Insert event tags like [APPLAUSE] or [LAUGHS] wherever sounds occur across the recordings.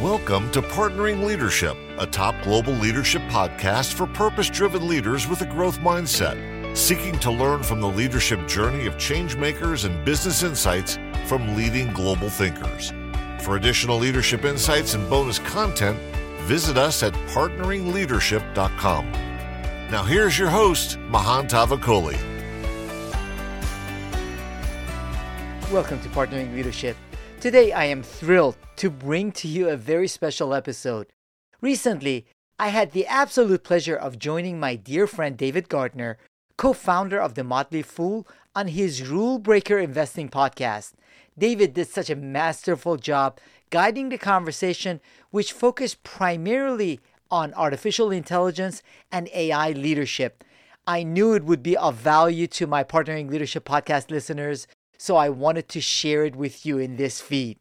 Welcome to Partnering Leadership, a top global leadership podcast for purpose driven leaders with a growth mindset, seeking to learn from the leadership journey of changemakers and business insights from leading global thinkers. For additional leadership insights and bonus content, visit us at partneringleadership.com. Now, here's your host, Mahan Tavakoli. Welcome to Partnering Leadership. Today, I am thrilled to bring to you a very special episode. Recently, I had the absolute pleasure of joining my dear friend David Gardner, co founder of The Motley Fool, on his Rule Breaker Investing podcast. David did such a masterful job guiding the conversation, which focused primarily on artificial intelligence and AI leadership. I knew it would be of value to my Partnering Leadership podcast listeners, so I wanted to share it with you in this feed.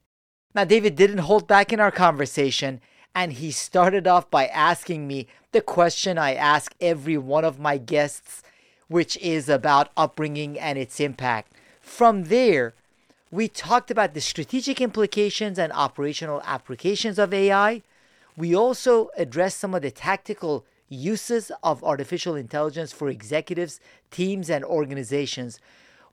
Now, David didn't hold back in our conversation, and he started off by asking me the question I ask every one of my guests, which is about upbringing and its impact. From there, we talked about the strategic implications and operational applications of AI. We also addressed some of the tactical uses of artificial intelligence for executives, teams, and organizations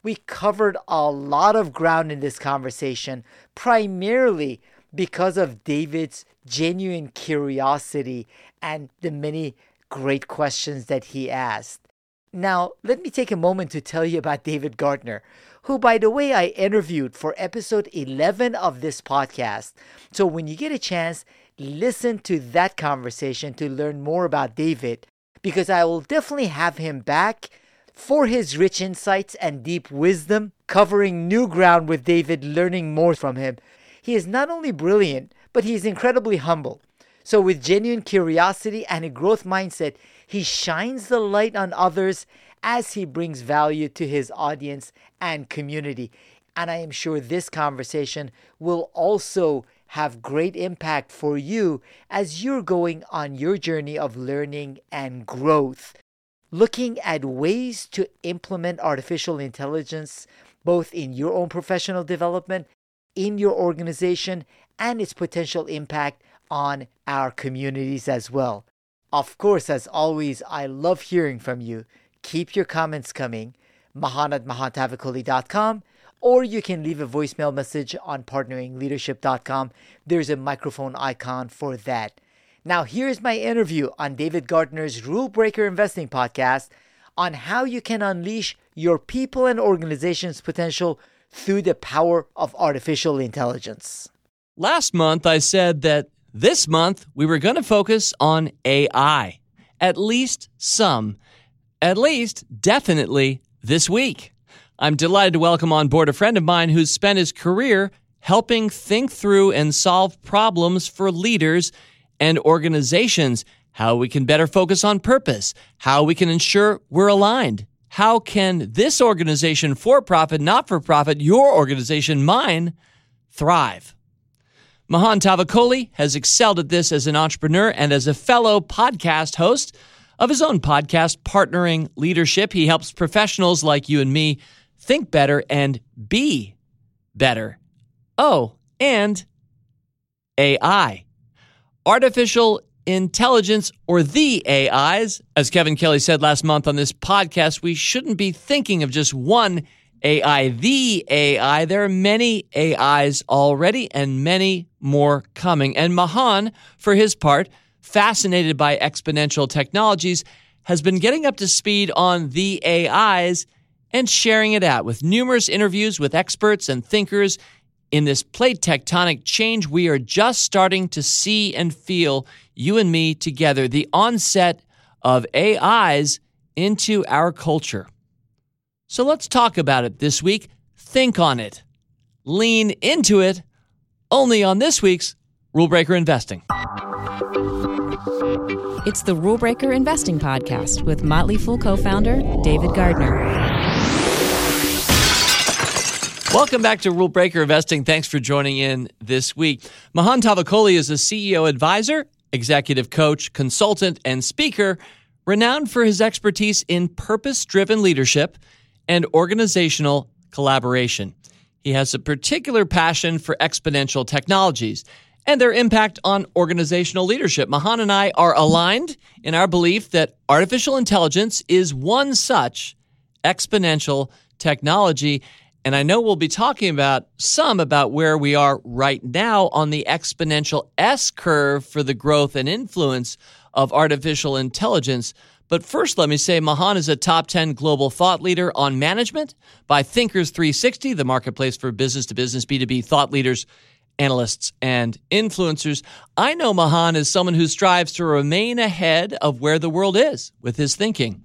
we covered a lot of ground in this conversation, primarily because of David's genuine curiosity and the many great questions that he asked. Now, let me take a moment to tell you about David Gardner, who, by the way, I interviewed for episode 11 of this podcast. So, when you get a chance, listen to that conversation to learn more about David, because I will definitely have him back for his rich insights and deep wisdom, covering new ground with David, learning more from him. He is not only brilliant, but he is incredibly humble. So, with genuine curiosity and a growth mindset, he shines the light on others as he brings value to his audience and community. And I am sure this conversation will also have great impact for you as you're going on your journey of learning and growth looking at ways to implement artificial intelligence both in your own professional development, in your organization, and its potential impact on our communities as well. Of course, as always, I love hearing from you. Keep your comments coming. Mahan or you can leave a voicemail message on partneringleadership.com. There's a microphone icon for that. Now, here's my interview on David Gardner's Rule Breaker Investing podcast on how you can unleash your people and organizations' potential through the power of artificial intelligence. Last month, I said that this month we were going to focus on AI, at least some, at least definitely this week. I'm delighted to welcome on board a friend of mine who's spent his career helping think through and solve problems for leaders and organizations, how we can better focus on purpose, how we can ensure we're aligned. How can this organization, for profit, not for profit, your organization, mine, thrive? Mahan Tavakoli has excelled at this as an entrepreneur and as a fellow podcast host of his own podcast, Partnering Leadership. He helps professionals like you and me think better and be better. Oh, and AI artificial intelligence or the AIs. As Kevin Kelly said last month on this podcast, we shouldn't be thinking of just one AI, the AI. There are many AIs already and many more coming. And Mahan, for his part, fascinated by exponential technologies, has been getting up to speed on the AIs and sharing it out with numerous interviews with experts and thinkers in this plate tectonic change we are just starting to see and feel, you and me together, the onset of AIs into our culture. So let's talk about it this week. Think on it. Lean into it. Only on this week's Rule Breaker Investing. It's the Rule Breaker Investing Podcast with Motley Fool co founder David Gardner. Welcome back to Rule Breaker Investing. Thanks for joining in this week. Mahan Tavakoli is a CEO advisor, executive coach, consultant, and speaker, renowned for his expertise in purpose driven leadership and organizational collaboration. He has a particular passion for exponential technologies and their impact on organizational leadership. Mahan and I are aligned in our belief that artificial intelligence is one such exponential technology. And I know we'll be talking about some about where we are right now on the exponential S curve for the growth and influence of artificial intelligence. But first, let me say Mahan is a top 10 global thought leader on management by Thinkers 360, the marketplace for business to business B2B thought leaders, analysts, and influencers. I know Mahan is someone who strives to remain ahead of where the world is with his thinking.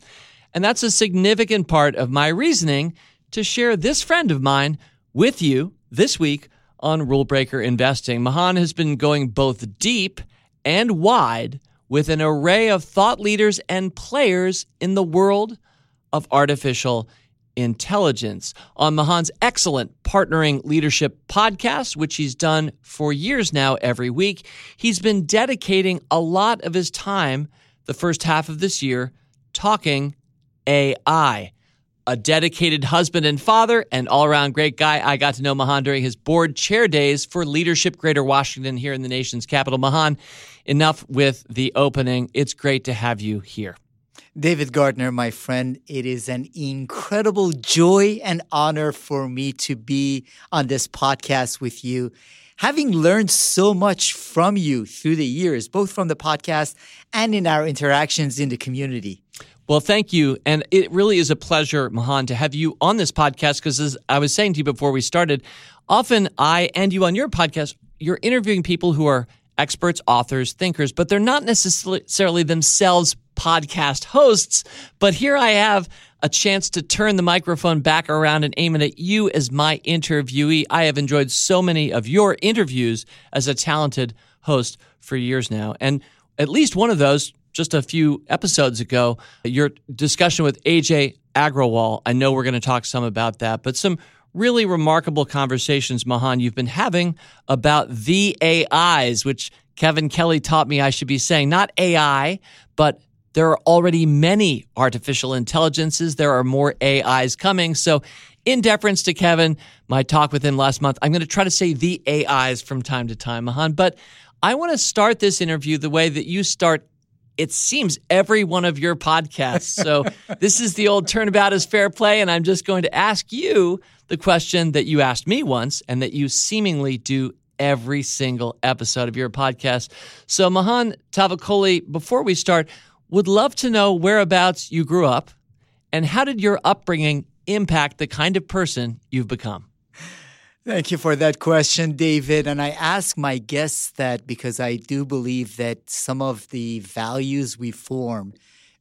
And that's a significant part of my reasoning to share this friend of mine with you this week on Rule Breaker Investing. Mahan has been going both deep and wide with an array of thought leaders and players in the world of artificial intelligence. On Mahan's excellent Partnering Leadership podcast, which he's done for years now every week, he's been dedicating a lot of his time the first half of this year talking AI. A dedicated husband and father, and all around great guy. I got to know Mahan during his board chair days for Leadership Greater Washington here in the nation's capital. Mahan, enough with the opening. It's great to have you here. David Gardner, my friend, it is an incredible joy and honor for me to be on this podcast with you. Having learned so much from you through the years, both from the podcast and in our interactions in the community. Well, thank you. And it really is a pleasure, Mahan, to have you on this podcast because, as I was saying to you before we started, often I and you on your podcast, you're interviewing people who are experts, authors, thinkers, but they're not necessarily themselves podcast hosts. But here I have a chance to turn the microphone back around and aim it at you as my interviewee. I have enjoyed so many of your interviews as a talented host for years now. And at least one of those, just a few episodes ago, your discussion with Ajay Agrawal. I know we're going to talk some about that, but some really remarkable conversations, Mahan, you've been having about the AIs, which Kevin Kelly taught me I should be saying, not AI, but there are already many artificial intelligences. There are more AIs coming. So, in deference to Kevin, my talk with him last month, I'm going to try to say the AIs from time to time, Mahan. But I want to start this interview the way that you start it seems every one of your podcasts. So [LAUGHS] this is the old turnabout is fair play. And I'm just going to ask you the question that you asked me once and that you seemingly do every single episode of your podcast. So Mahan Tavakoli, before we start, would love to know whereabouts you grew up and how did your upbringing impact the kind of person you've become? Thank you for that question, David. And I ask my guests that because I do believe that some of the values we form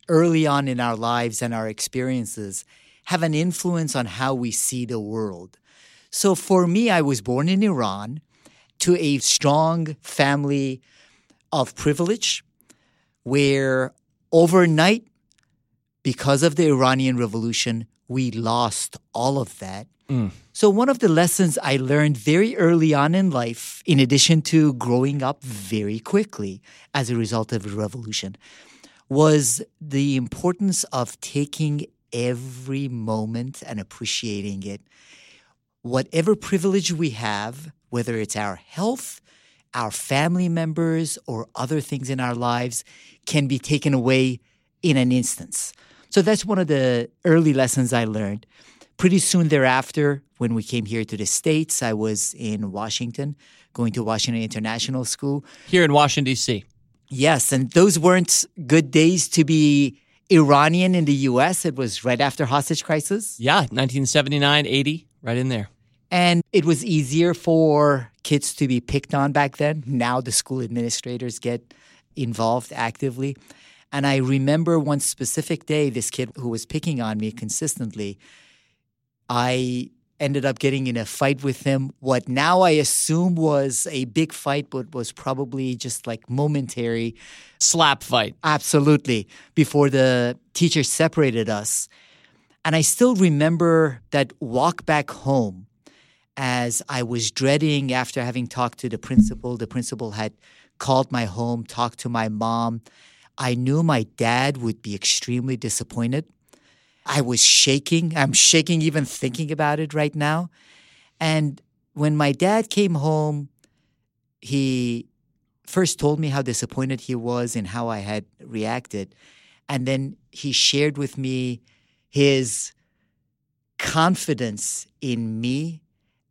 early on in our lives and our experiences have an influence on how we see the world. So for me, I was born in Iran to a strong family of privilege where overnight, because of the Iranian Revolution, we lost all of that. Mm. So, one of the lessons I learned very early on in life, in addition to growing up very quickly as a result of the revolution, was the importance of taking every moment and appreciating it. Whatever privilege we have, whether it's our health, our family members, or other things in our lives, can be taken away in an instance. So that's one of the early lessons I learned. Pretty soon thereafter, when we came here to the States, I was in Washington, going to Washington International School. Here in Washington, D.C. Yes, and those weren't good days to be Iranian in the US. It was right after hostage crisis. Yeah, 1979, 80, right in there. And it was easier for kids to be picked on back then. Now the school administrators get involved actively. And I remember one specific day, this kid who was picking on me consistently, I ended up getting in a fight with him. What now I assume was a big fight, but was probably just like momentary slap fight. Absolutely. Before the teacher separated us. And I still remember that walk back home as I was dreading after having talked to the principal. The principal had called my home, talked to my mom. I knew my dad would be extremely disappointed. I was shaking. I'm shaking even thinking about it right now. And when my dad came home, he first told me how disappointed he was in how I had reacted. And then he shared with me his confidence in me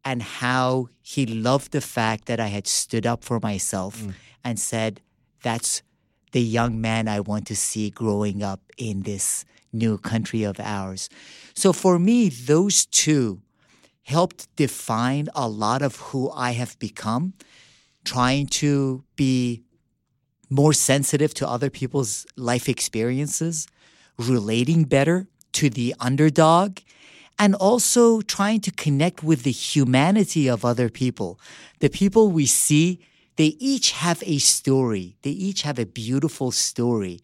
and how he loved the fact that I had stood up for myself Mm. and said, That's the young man I want to see growing up in this new country of ours. So for me, those two helped define a lot of who I have become, trying to be more sensitive to other people's life experiences, relating better to the underdog, and also trying to connect with the humanity of other people. The people we see, they each have a story, they each have a beautiful story.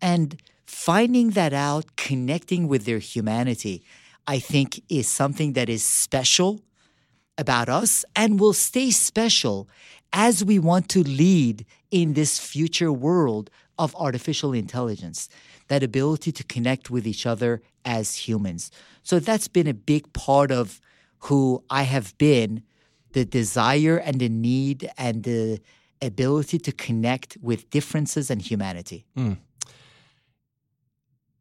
And finding that out, connecting with their humanity, I think is something that is special about us and will stay special as we want to lead in this future world of artificial intelligence, that ability to connect with each other as humans. So that's been a big part of who I have been the desire and the need and the ability to connect with differences and humanity. Hmm.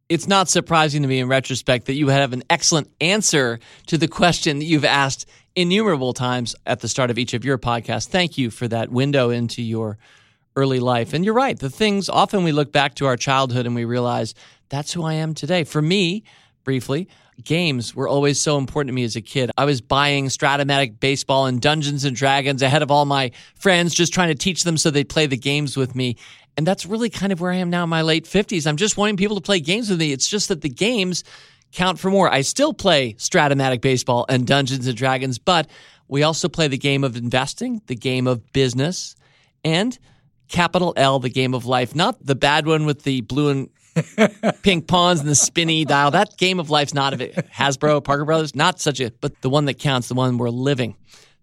It's not surprising to me in retrospect that you have an excellent answer to the question that you've asked innumerable times at the start of each of your podcasts. Thank you for that window into your early life. And you're right, the things often we look back to our childhood and we realize that's who I am today. For me, briefly, games were always so important to me as a kid. I was buying Strat-O-Matic baseball and Dungeons and Dragons ahead of all my friends, just trying to teach them so they'd play the games with me. And that's really kind of where I am now in my late 50s. I'm just wanting people to play games with me. It's just that the games count for more. I still play Strat-O-Matic baseball and Dungeons and Dragons, but we also play the game of investing, the game of business, and capital L, the game of life. Not the bad one with the blue and [LAUGHS] pink pawns and the spinny dial. That game of life's not of it. Hasbro, Parker Brothers, not such a, but the one that counts, the one we're living,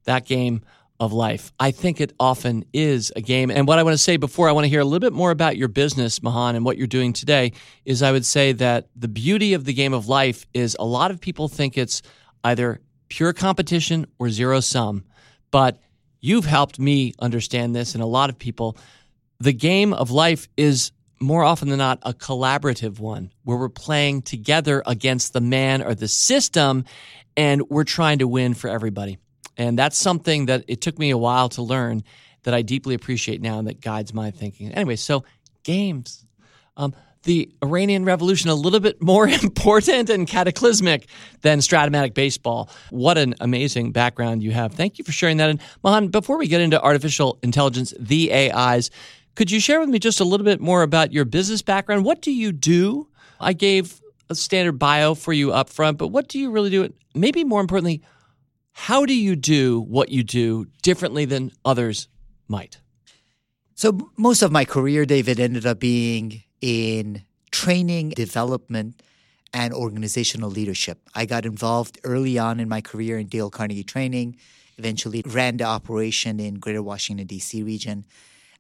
that game of life. I think it often is a game. And what I want to say before I want to hear a little bit more about your business, Mahan, and what you're doing today is I would say that the beauty of the game of life is a lot of people think it's either pure competition or zero sum. But you've helped me understand this and a lot of people. The game of life is more often than not a collaborative one where we're playing together against the man or the system and we're trying to win for everybody. And that's something that it took me a while to learn that I deeply appreciate now and that guides my thinking. Anyway, so games. Um, the Iranian Revolution a little bit more [LAUGHS] important and cataclysmic than Strat-O-Matic baseball. What an amazing background you have. Thank you for sharing that. And Mahan, before we get into artificial intelligence, the AIs, could you share with me just a little bit more about your business background? What do you do? I gave a standard bio for you up front, but what do you really do? Maybe more importantly, how do you do what you do differently than others might? So, most of my career, David, ended up being in training, development, and organizational leadership. I got involved early on in my career in Dale Carnegie Training, eventually ran the operation in Greater Washington, D.C. region,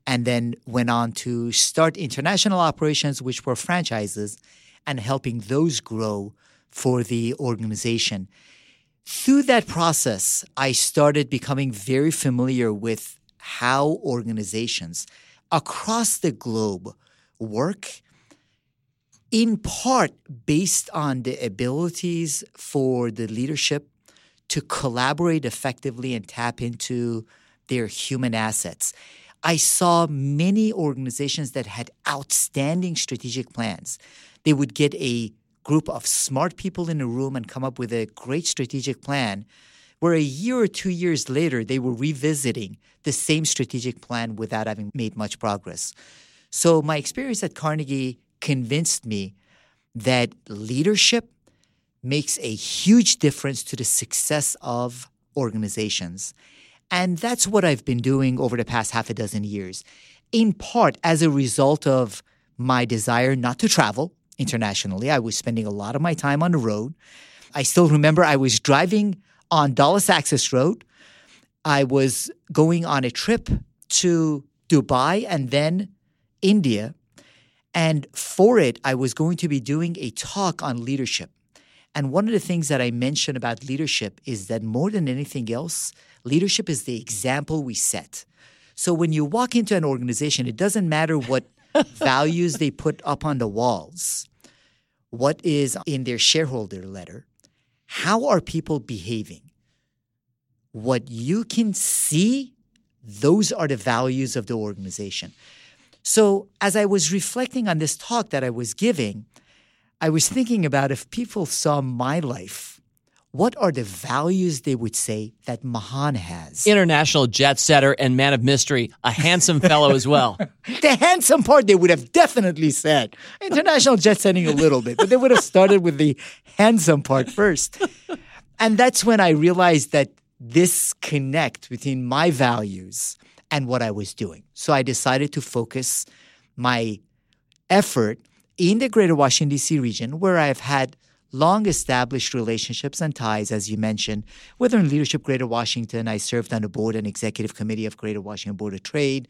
and then went on to start international operations, which were franchises, and helping those grow for the organization. Through that process, I started becoming very familiar with how organizations across the globe work, in part based on the abilities for the leadership to collaborate effectively and tap into their human assets. I saw many organizations that had outstanding strategic plans. They would get a group of smart people in a room and come up with a great strategic plan where a year or two years later they were revisiting the same strategic plan without having made much progress. So my experience at Carnegie convinced me that leadership makes a huge difference to the success of organizations. And that's what I've been doing over the past half a dozen years, in part as a result of my desire not to travel internationally. I was spending a lot of my time on the road. I still remember I was driving on Dulles Access Road. I was going on a trip to Dubai and then India. And for it, I was going to be doing a talk on leadership. And one of the things that I mentioned about leadership is that more than anything else, leadership is the example we set. So when you walk into an organization, it doesn't matter what values they put up on the walls, what is in their shareholder letter, how are people behaving? What you can see, those are the values of the organization. So as I was reflecting on this talk that I was giving, I was thinking about if people saw my life, what are the values they would say that Mahan has? International jet setter and man of mystery, a handsome fellow as well. [LAUGHS] the handsome part they would have definitely said. International jet setting a little bit, but they would have started with the handsome part first. And that's when I realized that this connect between my values and what I was doing. So I decided to focus my effort in the greater Washington, D.C. region, where I've had long established relationships and ties, as you mentioned, whether in leadership Greater Washington, I served on the board and executive committee of Greater Washington Board of Trade,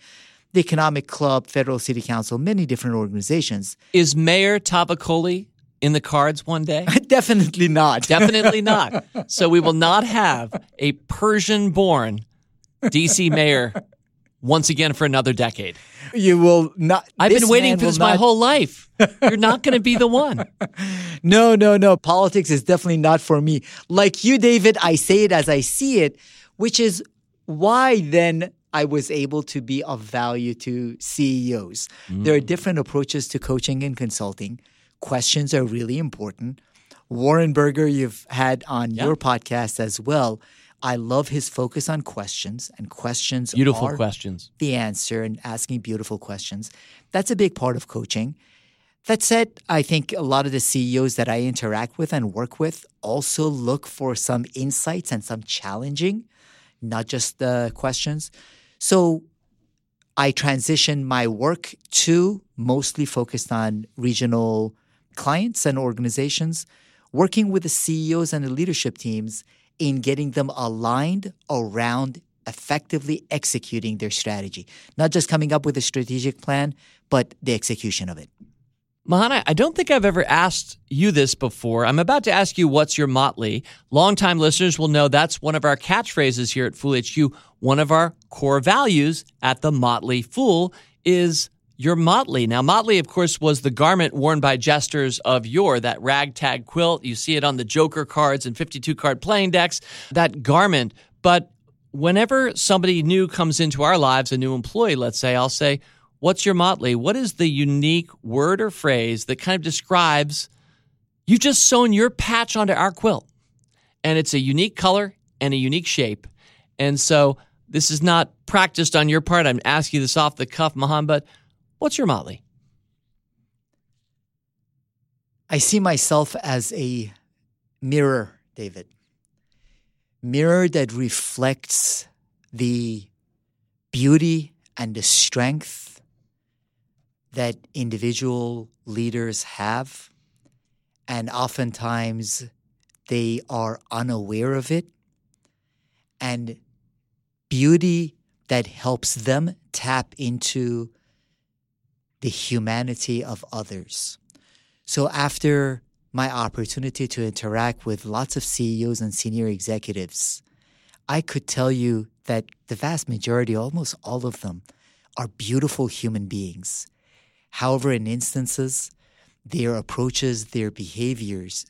the Economic Club, Federal City Council, many different organizations. Is Mayor Tavakoli in the cards one day? [LAUGHS] Definitely not. Definitely [LAUGHS] not. So we will not have a Persian born DC mayor once again for another decade. You will not. I've been waiting for this not, my whole life. You're not going to be the one. [LAUGHS] no, no, no. Politics is definitely not for me. Like you, David, I say it as I see it, which is why then I was able to be of value to CEOs. Mm. There are different approaches to coaching and consulting. Questions are really important. Warren Berger, you've had on yeah. your podcast as well I love his focus on questions, and questions beautiful questions. The answer and asking beautiful questions. That's a big part of coaching. That said, I think a lot of the CEOs that I interact with and work with also look for some insights and some challenging, not just the questions. So I transitioned my work to mostly focused on regional clients and organizations, working with the CEOs and the leadership teams in getting them aligned around effectively executing their strategy. Not just coming up with a strategic plan, but the execution of it. Mahan, I don't think I've ever asked you this before. I'm about to ask you what's your motley. Longtime listeners will know that's one of our catchphrases here at Fool HQ. One of our core values at the Motley Fool is your motley. Now, motley, of course, was the garment worn by jesters of yore, that ragtag quilt. You see it on the Joker cards and 52 card playing decks, that garment. But whenever somebody new comes into our lives, a new employee, let's say, I'll say, What's your motley? What is the unique word or phrase that kind of describes you've just sewn your patch onto our quilt? And it's a unique color and a unique shape. And so this is not practiced on your part. I'm asking this off the cuff, but What's your motley? I see myself as a mirror, David. Mirror that reflects the beauty and the strength that individual leaders have. And oftentimes they are unaware of it. And beauty that helps them tap into the humanity of others. So after my opportunity to interact with lots of CEOs and senior executives, I could tell you that the vast majority, almost all of them, are beautiful human beings. However, in instances, their approaches, their behaviors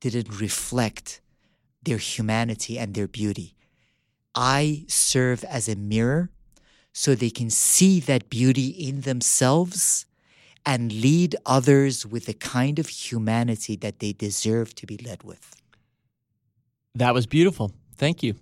didn't reflect their humanity and their beauty. I serve as a mirror so they can see that beauty in themselves and lead others with the kind of humanity that they deserve to be led with. That was beautiful. Thank you.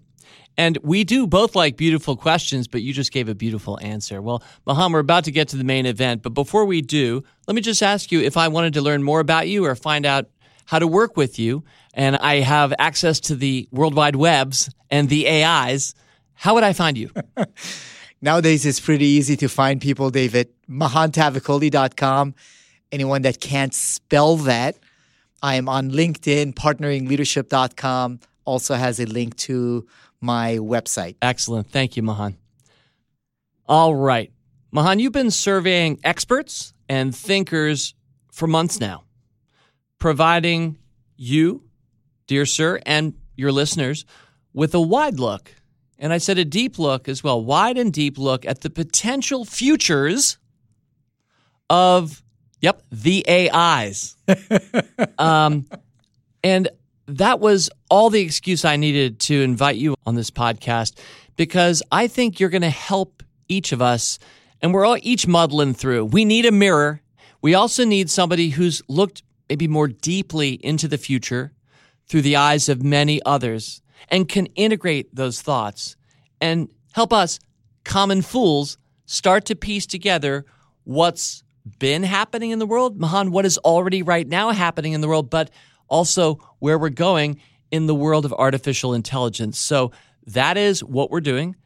And we do both like beautiful questions, but you just gave a beautiful answer. Well, Mahan, we're about to get to the main event, but before we do, let me just ask you if I wanted to learn more about you or find out how to work with you, and I have access to the World Wide Webs and the AIs, how would I find you? [LAUGHS] Nowadays, it's pretty easy to find people, David. mahantavakoli.com. Anyone that can't spell that, I am on LinkedIn. Partneringleadership.com also has a link to my website. Excellent. Thank you, Mahan. All right. Mahan, you've been surveying experts and thinkers for months now, providing you dear sir, and your listeners with a wide look. And I said a deep look as well, wide and deep look at the potential futures of, yep, the AIs. [LAUGHS] um, and that was all the excuse I needed to invite you on this podcast because I think you're going to help each of us, and we're all each muddling through. We need a mirror. We also need somebody who's looked maybe more deeply into the future through the eyes of many others and can integrate those thoughts and help us, common fools, start to piece together what's been happening in the world, Mahan, what is already right now happening in the world, but also where we're going in the world of artificial intelligence. So that is what we're doing.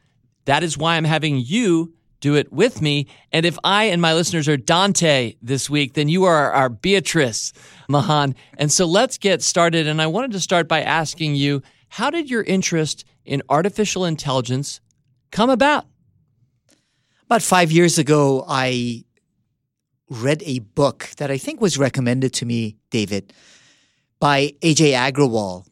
That is why I'm having you do it with me. And if I and my listeners are Dante this week, then you are our Beatrice, Mahan. And so let's get started. And I wanted to start by asking you how did your interest in artificial intelligence come about? About five years ago, I read a book that I think was recommended to me, David, by Ajay Agrawal.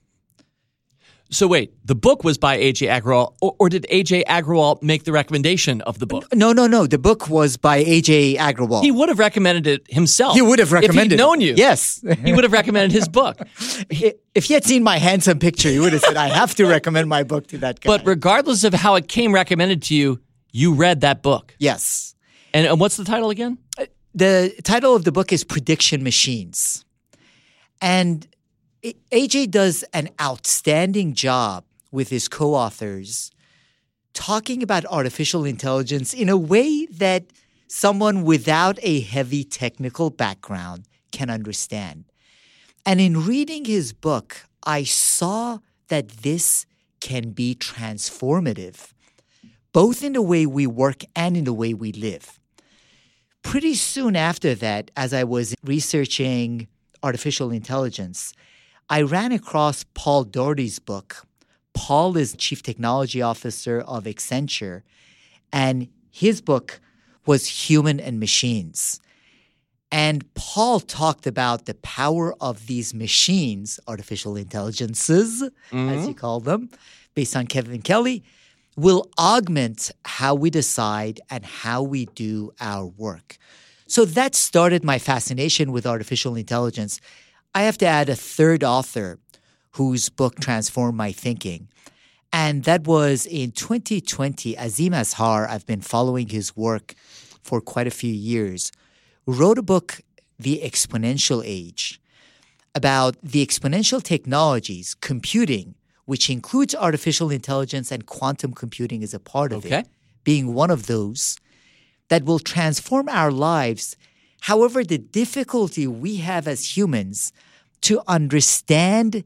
So wait, the book was by Ajay Agrawal, or, or, did Ajay Agrawal make the recommendation of the book? No, no, no. The book was by Ajay Agrawal. He would have recommended it himself. He would have recommended. If he'd known you, yes, he would have recommended his book. [LAUGHS] if he had seen my handsome picture, he would have said, "I have to recommend my book to that guy." But regardless of how it came recommended to you, you read that book. Yes. And, and what's the title again? Uh, the title of the book is Prediction Machines, and Ajay does an outstanding job with his co authors talking about artificial intelligence in a way that someone without a heavy technical background can understand. And in reading his book, I saw that this can be transformative, both in the way we work and in the way we live. Pretty soon after that, as I was researching artificial intelligence, I ran across Paul Daugherty's book. Paul is Chief Technology Officer of Accenture, and his book was Human and Machines. And Paul talked about the power of these machines, artificial intelligences, mm-hmm. as you call them, based on Kevin Kelly, will augment how we decide and how we do our work. So that started my fascination with artificial intelligence. I have to add a third author whose book transformed my thinking. And that was in 2020. Azeem Azhar, I've been following his work for quite a few years, wrote a book, The Exponential Age, about the exponential technologies, computing, which includes artificial intelligence and quantum computing is a part of okay. it, being one of those that will transform our lives However, the difficulty we have as humans to understand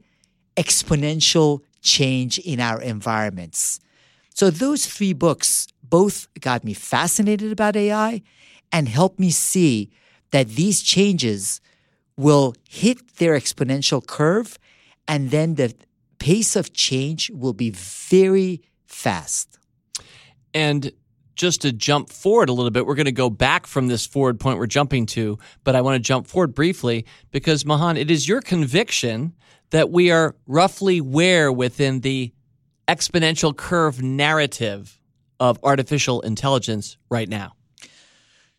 exponential change in our environments. So, those three books both got me fascinated about AI and helped me see that these changes will hit their exponential curve and then the pace of change will be very fast. And just to jump forward a little bit, we're going to go back from this forward point we're jumping to, but I want to jump forward briefly because, Mahan, it is your conviction that we are roughly where within the exponential curve narrative of artificial intelligence right now?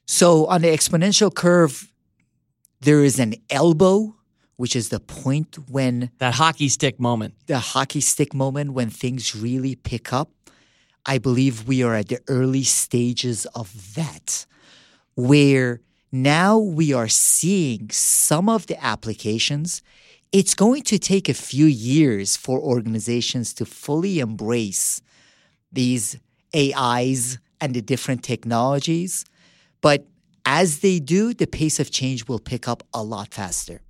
So, on the exponential curve, there is an elbow, which is the point when that hockey stick moment, the hockey stick moment when things really pick up. I believe we are at the early stages of that, where now we are seeing some of the applications. It's going to take a few years for organizations to fully embrace these AIs and the different technologies. But as they do, the pace of change will pick up a lot faster.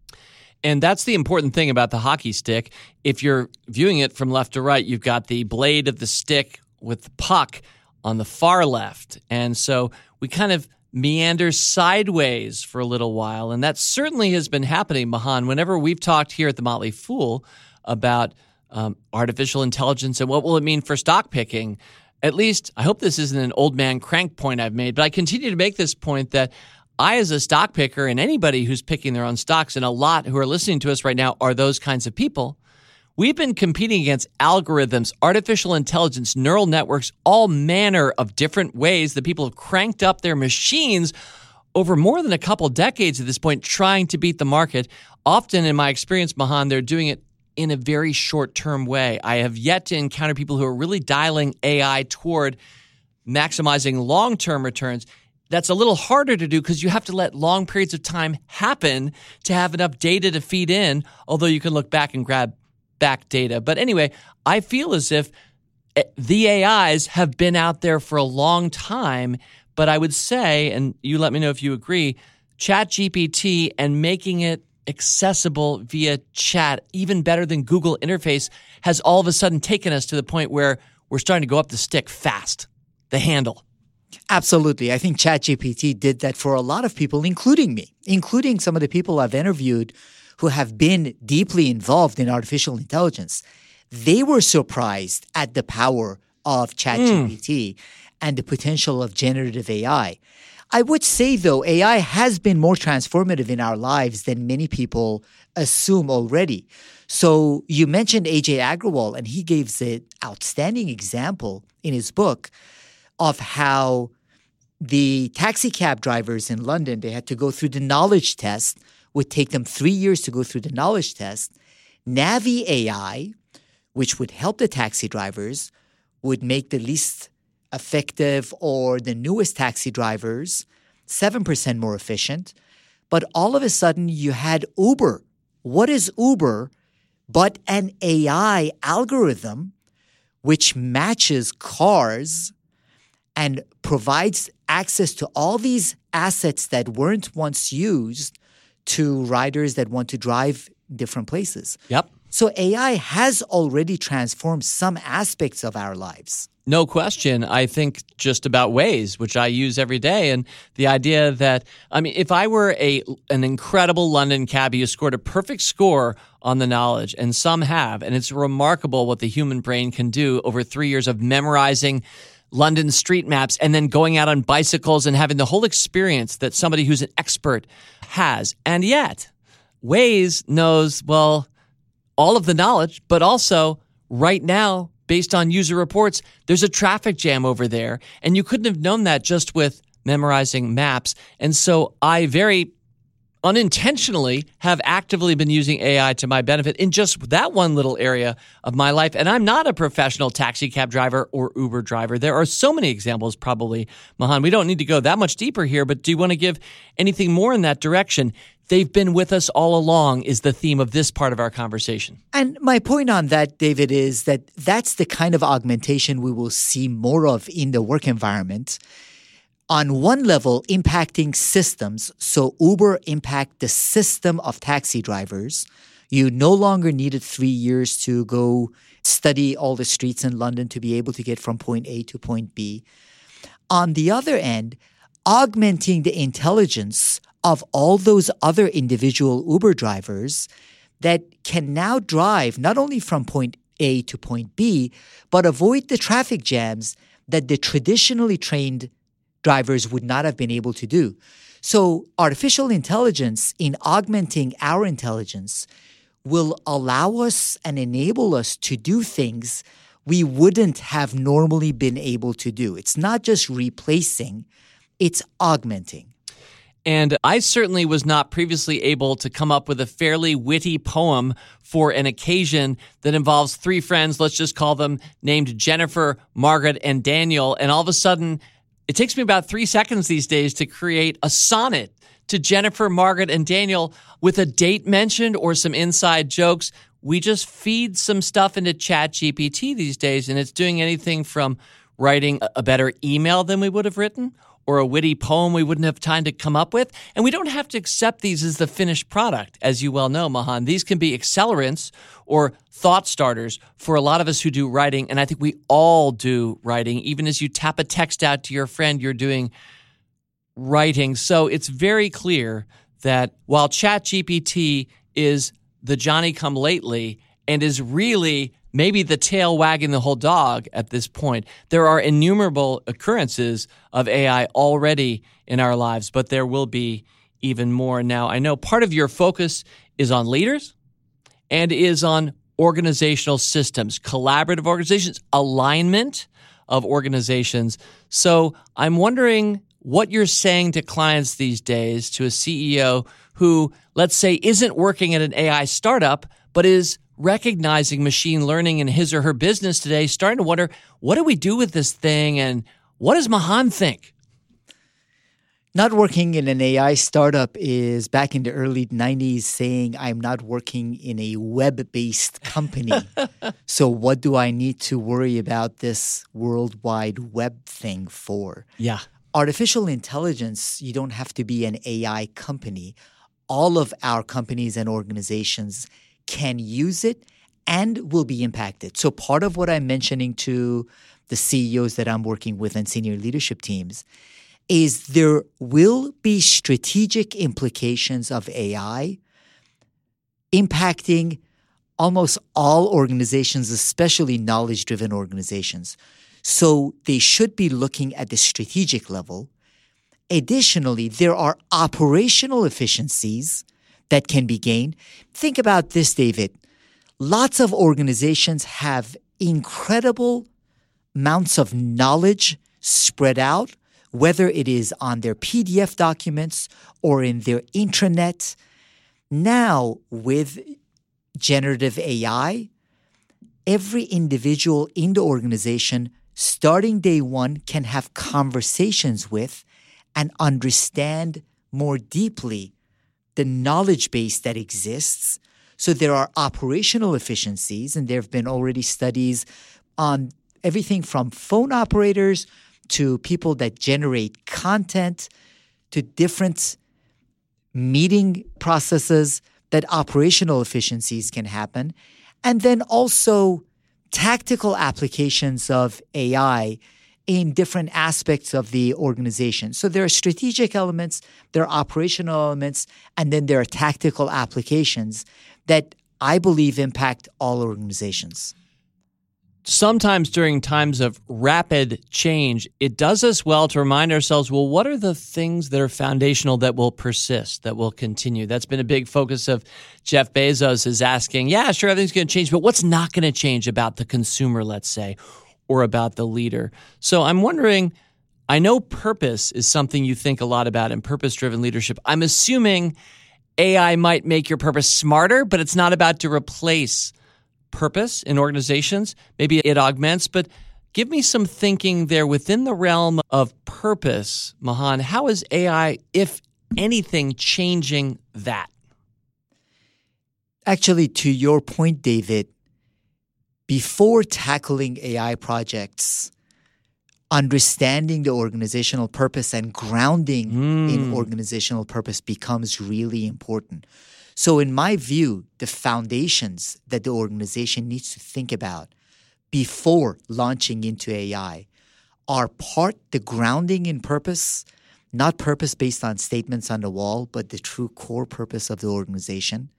And that's the important thing about the hockey stick. If you're viewing it from left to right, you've got the blade of the stick with the puck on the far left. And so we kind of meander sideways for a little while. And that certainly has been happening, Mahan. Whenever we've talked here at the Motley Fool about um, artificial intelligence and what will it mean for stock picking, at least I hope this isn't an old man crank point I've made, but I continue to make this point that I, as a stock picker, and anybody who's picking their own stocks, and a lot who are listening to us right now are those kinds of people, We've been competing against algorithms, artificial intelligence, neural networks, all manner of different ways that people have cranked up their machines over more than a couple decades at this point, trying to beat the market. Often, in my experience, Mahan, they're doing it in a very short term way. I have yet to encounter people who are really dialing AI toward maximizing long term returns. That's a little harder to do because you have to let long periods of time happen to have enough data to feed in, although you can look back and grab back data. But anyway, I feel as if eh, the AIs have been out there for a long time, but I would say, and you let me know if you agree, ChatGPT and making it accessible via chat, even better than Google interface, has all of a sudden taken us to the point where we're starting to go up the stick fast, the handle. Absolutely. I think ChatGPT did that for a lot of people, including me, including some of the people I've interviewed who have been deeply involved in artificial intelligence. They were surprised at the power of ChatGPT mm. and the potential of generative AI. I would say, though, AI has been more transformative in our lives than many people assume already. So you mentioned Ajay Agrawal, and he gives an outstanding example in his book of how the taxi cab drivers in London, they had to go through the knowledge test, would take them three years to go through the knowledge test. Navi AI, which would help the taxi drivers, would make the least effective or the newest taxi drivers 7% more efficient. But all of a sudden, you had Uber. What is Uber but an AI algorithm which matches cars and provides access to all these assets that weren't once used to riders that want to drive different places. Yep. So AI has already transformed some aspects of our lives. No question. I think just about Waze, which I use every day, and the idea that I mean, if I were a an incredible London cabbie who scored a perfect score on the knowledge, and some have, and it's remarkable what the human brain can do over three years of memorizing London street maps and then going out on bicycles and having the whole experience that somebody who's an expert has. And yet, Waze knows, well, all of the knowledge, but also right now, based on user reports, there's a traffic jam over there. And you couldn't have known that just with memorizing maps. And so I very unintentionally have actively been using AI to my benefit in just that one little area of my life. And I'm not a professional taxi cab driver or Uber driver. There are so many examples, probably, Mahan. We don't need to go that much deeper here, but do you want to give anything more in that direction? They've been with us all along, is the theme of this part of our conversation. And my point on that, David, is that that's the kind of augmentation we will see more of in the work environment on one level impacting systems. So Uber impact the system of taxi drivers. You no longer needed three years to go study all the streets in London to be able to get from point A to point B. On the other end, augmenting the intelligence of all those other individual Uber drivers that can now drive not only from point A to point B, but avoid the traffic jams that the traditionally trained drivers would not have been able to do. So, artificial intelligence, in augmenting our intelligence, will allow us and enable us to do things we wouldn't have normally been able to do. It's not just replacing, it's augmenting. And I certainly was not previously able to come up with a fairly witty poem for an occasion that involves three friends, let's just call them named Jennifer, Margaret, and Daniel. And all of a sudden, it takes me about three seconds these days to create a sonnet to Jennifer, Margaret, and Daniel with a date mentioned or some inside jokes. We just feed some stuff into ChatGPT these days, and it's doing anything from writing a better email than we would have written or a witty poem we wouldn't have time to come up with. And we don't have to accept these as the finished product, as you well know, Mahan. These can be accelerants or thought starters for a lot of us who do writing. And I think we all do writing. Even as you tap a text out to your friend, you're doing writing. So it's very clear that while ChatGPT is the Johnny come lately and is really maybe the tail wagging the whole dog at this point. There are innumerable occurrences of AI already in our lives, but there will be even more. Now, I know part of your focus is on leaders and is on organizational systems, collaborative organizations, alignment of organizations. So I'm wondering what you're saying to clients these days, to a CEO who, let's say, isn't working at an AI startup, but is recognizing machine learning in his or her business today, starting to wonder, what do we do with this thing? And what does Mahan think? Not working in an AI startup is back in the early 90s saying, I'm not working in a web based company. [LAUGHS] so, what do I need to worry about this World Wide Web thing for? Yeah. Artificial intelligence, you don't have to be an AI company. All of our companies and organizations can use it and will be impacted. So, part of what I'm mentioning to the CEOs that I'm working with and senior leadership teams is there will be strategic implications of AI impacting almost all organizations, especially knowledge driven organizations. So they should be looking at the strategic level. Additionally, there are operational efficiencies that can be gained. Think about this, David. Lots of organizations have incredible amounts of knowledge spread out whether it is on their PDF documents or in their intranet. Now, with generative AI, every individual in the organization, starting day one, can have conversations with and understand more deeply the knowledge base that exists. So there are operational efficiencies, and there have been already studies on everything from phone operators to people that generate content to different meeting processes that operational efficiencies can happen. And then also tactical applications of AI in different aspects of the organization. So there are strategic elements, there are operational elements, and then there are tactical applications that I believe impact all organizations sometimes during times of rapid change, it does us well to remind ourselves well, what are the things that are foundational that will persist, that will continue? That's been a big focus of Jeff Bezos is asking, yeah, sure, everything's going to change, but what's not going to change about the consumer, let's say, or about the leader? So I'm wondering. I know purpose is something you think a lot about in purpose driven leadership. I'm assuming AI might make your purpose smarter, but it's not about to replace purpose in organizations. Maybe it augments, but give me some thinking there within the realm of purpose, Mahan. How is AI, if anything, changing that? Actually, to your point, David, before tackling AI projects, understanding the organizational purpose and grounding mm. in organizational purpose becomes really important. So, in my view, the foundations that the organization needs to think about before launching into AI are part the grounding in purpose, not purpose based on statements on the wall, but the true core purpose of the organization.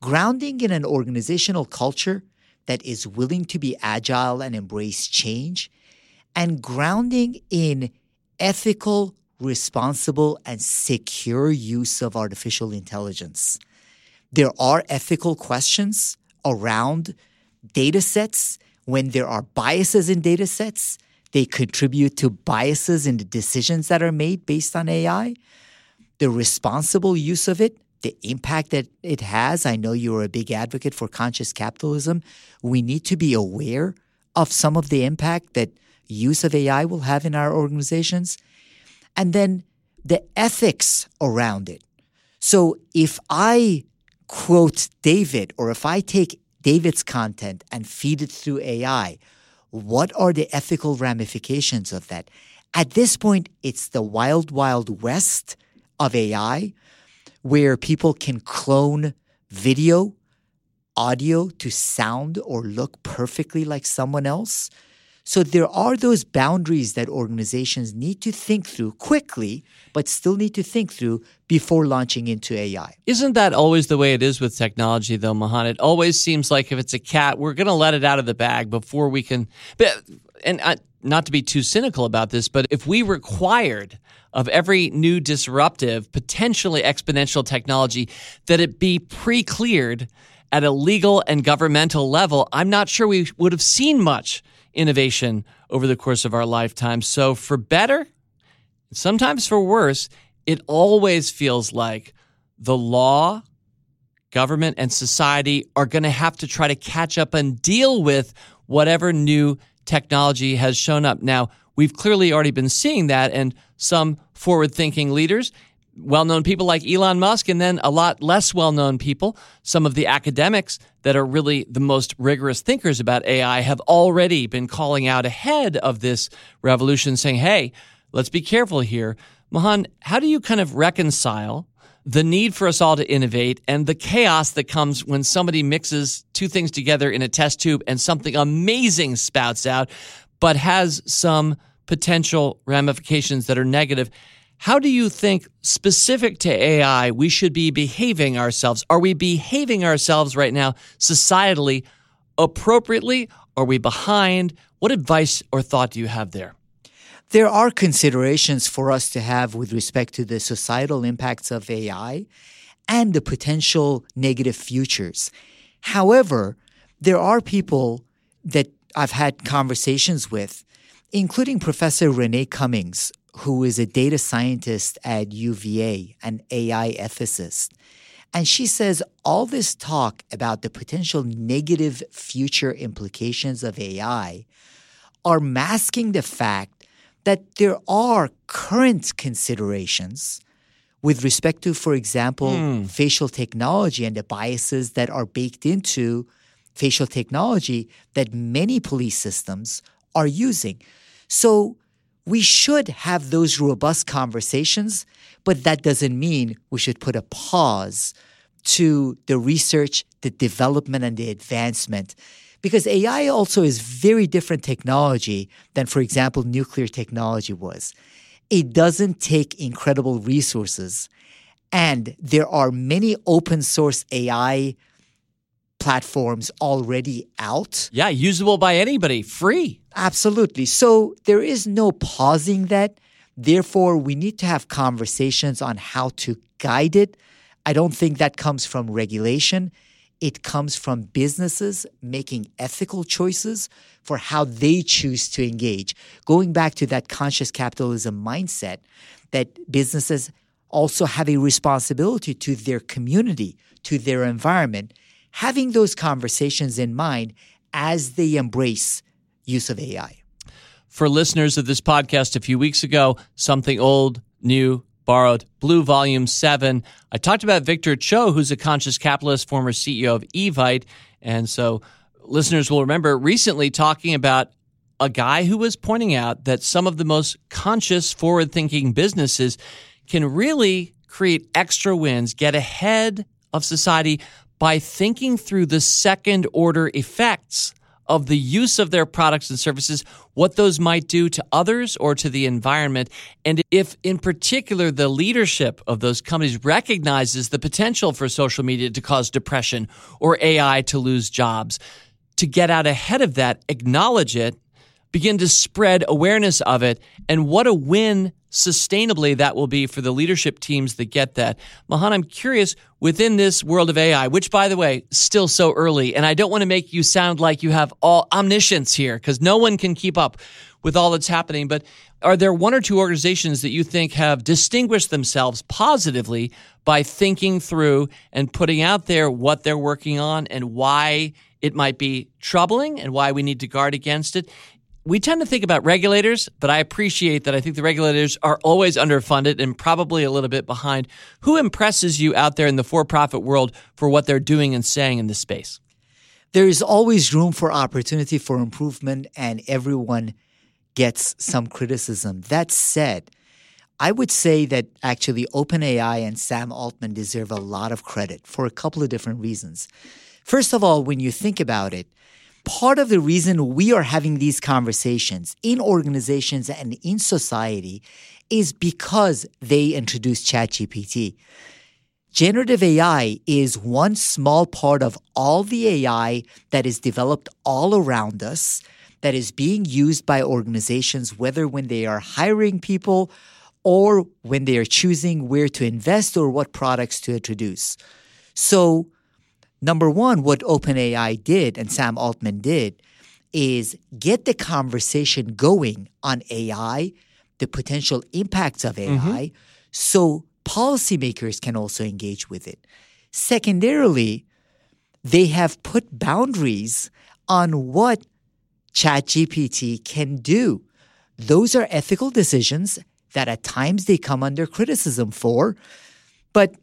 Grounding in an organizational culture that is willing to be agile and embrace change, and grounding in ethical responsible, and secure use of artificial intelligence. There are ethical questions around data sets. When there are biases in data sets, they contribute to biases in the decisions that are made based on AI. The responsible use of it, the impact that it has. I know you're a big advocate for conscious capitalism. We need to be aware of some of the impact that use of AI will have in our organizations and then the ethics around it. So if I quote David or if I take David's content and feed it through AI, what are the ethical ramifications of that? At this point, it's the wild, wild west of AI where people can clone video, audio to sound or look perfectly like someone else. So there are those boundaries that organizations need to think through quickly, but still need to think through before launching into AI. Isn't that always the way it is with technology, though, Mahan? It always seems like if it's a cat, we're going to let it out of the bag before we can. And I, not to be too cynical about this, but if we required of every new disruptive, potentially exponential technology that it be pre cleared at a legal and governmental level, I'm not sure we would have seen much innovation over the course of our lifetime. So, for better, sometimes for worse, it always feels like the law, government, and society are going to have to try to catch up and deal with whatever new technology has shown up. Now, we've clearly already been seeing that, and some forward thinking leaders well known people like Elon Musk, and then a lot less well known people. Some of the academics that are really the most rigorous thinkers about AI have already been calling out ahead of this revolution, saying, hey, let's be careful here. Mahan, how do you kind of reconcile the need for us all to innovate and the chaos that comes when somebody mixes two things together in a test tube and something amazing spouts out, but has some potential ramifications that are negative? How do you think, specific to AI, we should be behaving ourselves? Are we behaving ourselves right now societally appropriately? Are we behind? What advice or thought do you have there? There are considerations for us to have with respect to the societal impacts of AI and the potential negative futures. However, there are people that I've had conversations with, including Professor Renee Cummings, who is a data scientist at UVA, an AI ethicist. And she says all this talk about the potential negative future implications of AI are masking the fact that there are current considerations with respect to, for example, mm. facial technology and the biases that are baked into facial technology that many police systems are using. So we should have those robust conversations, but that doesn't mean we should put a pause to the research, the development, and the advancement. Because AI also is very different technology than, for example, nuclear technology was. It doesn't take incredible resources. And there are many open source AI platforms already out. Yeah, usable by anybody, free. Absolutely. So there is no pausing that. Therefore, we need to have conversations on how to guide it. I don't think that comes from regulation. It comes from businesses making ethical choices for how they choose to engage. Going back to that conscious capitalism mindset that businesses also have a responsibility to their community, to their environment, having those conversations in mind as they embrace use of AI. For listeners of this podcast a few weeks ago, something old, new, borrowed, Blue Volume 7. I talked about Victor Cho, who's a conscious capitalist, former CEO of Evite. And so listeners will remember recently talking about a guy who was pointing out that some of the most conscious, forward thinking businesses can really create extra wins, get ahead of society by thinking through the second order effects of the use of their products and services, what those might do to others or to the environment. And if, in particular, the leadership of those companies recognizes the potential for social media to cause depression or AI to lose jobs, to get out ahead of that, acknowledge it, begin to spread awareness of it, and what a win sustainably that will be for the leadership teams that get that. Mahan, I'm curious within this world of AI, which by the way, still so early, and I don't want to make you sound like you have all omniscience here because no one can keep up with all that's happening. But are there one or two organizations that you think have distinguished themselves positively by thinking through and putting out there what they're working on and why it might be troubling and why we need to guard against it? We tend to think about regulators, but I appreciate that I think the regulators are always underfunded and probably a little bit behind. Who impresses you out there in the for profit world for what they're doing and saying in this space? There is always room for opportunity for improvement, and everyone gets some criticism. That said, I would say that actually OpenAI and Sam Altman deserve a lot of credit for a couple of different reasons. First of all, when you think about it, part of the reason we are having these conversations in organizations and in society is because they introduced ChatGPT. Generative AI is one small part of all the AI that is developed all around us that is being used by organizations, whether when they are hiring people or when they are choosing where to invest or what products to introduce. So Number one, what OpenAI did and Sam Altman did is get the conversation going on AI, the potential impacts of mm-hmm. AI, so policymakers can also engage with it. Secondarily, they have put boundaries on what ChatGPT can do. Those are ethical decisions that at times they come under criticism for, but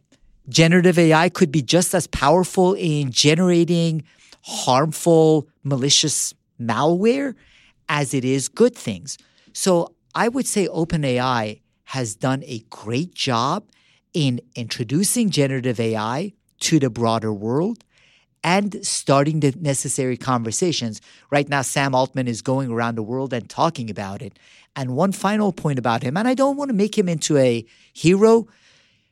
generative AI could be just as powerful in generating harmful, malicious malware as it is good things. So I would say OpenAI has done a great job in introducing generative AI to the broader world and starting the necessary conversations. Right now, Sam Altman is going around the world and talking about it. And one final point about him, and I don't want to make him into a hero.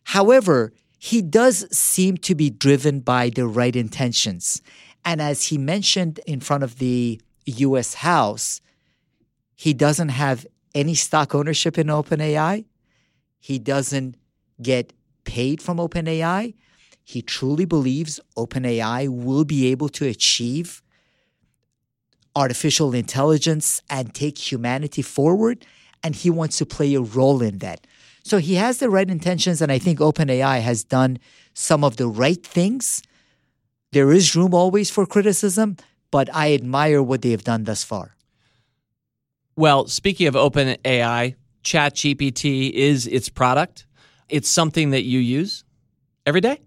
However, he does seem to be driven by the right intentions. And as he mentioned in front of the US House, he doesn't have any stock ownership in OpenAI. He doesn't get paid from OpenAI. He truly believes OpenAI will be able to achieve artificial intelligence and take humanity forward. And he wants to play a role in that. So he has the right intentions. And I think OpenAI has done some of the right things. There is room always for criticism, but I admire what they have done thus far. Well, speaking of OpenAI, ChatGPT is its product. It's something that you use every day.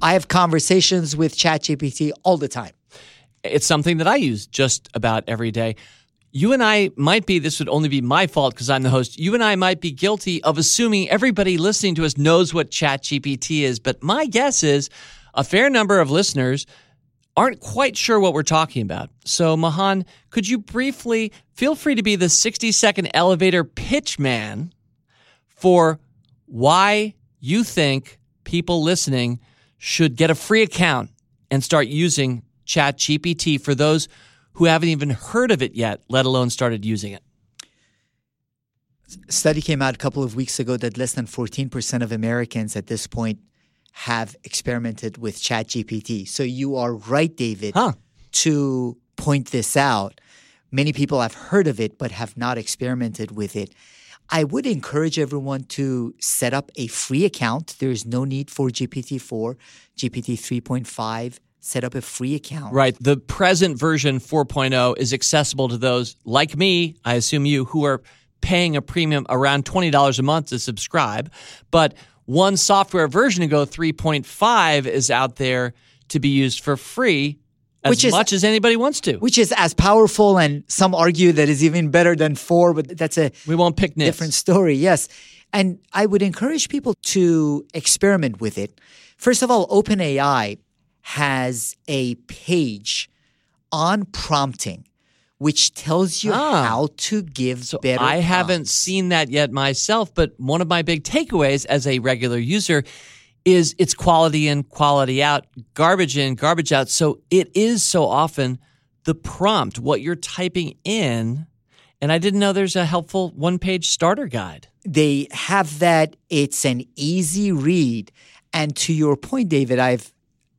I have conversations with ChatGPT all the time. It's something that I use just about every day. You and I might be, this would only be my fault because I'm the host. You and I might be guilty of assuming everybody listening to us knows what ChatGPT is. But my guess is a fair number of listeners aren't quite sure what we're talking about. So, Mahan, could you briefly feel free to be the 60 second elevator pitch man for why you think people listening should get a free account and start using ChatGPT for those who haven't even heard of it yet, let alone started using it? A study came out a couple of weeks ago that less than 14% of Americans at this point have experimented with ChatGPT. So you are right, David, Huh. to point this out. Many people have heard of it but have not experimented with it. I would encourage everyone to set up a free account. There is no need for GPT 4, GPT 3.5. Set up a free account. Right. The present version 4.0 is accessible to those like me, I assume you, who are paying a premium around $20 a month to subscribe. But one software version ago, 3.5, is out there to be used for free as Which is- much as anybody wants to. Which is as powerful, and some argue that is even better than 4, but that's a we won't pick nits. different story. Yes. And I would encourage people to experiment with it. First of all, OpenAI has a page on prompting which tells you Ah. how to give So better I haven't seen that yet myself, but one of my big takeaways as a regular user is it's quality in, quality out, garbage in, garbage out. So it is so often the prompt, what you're typing in. And I didn't know there's a helpful one page starter guide. they have that. It's an easy read. And to your point, David, I've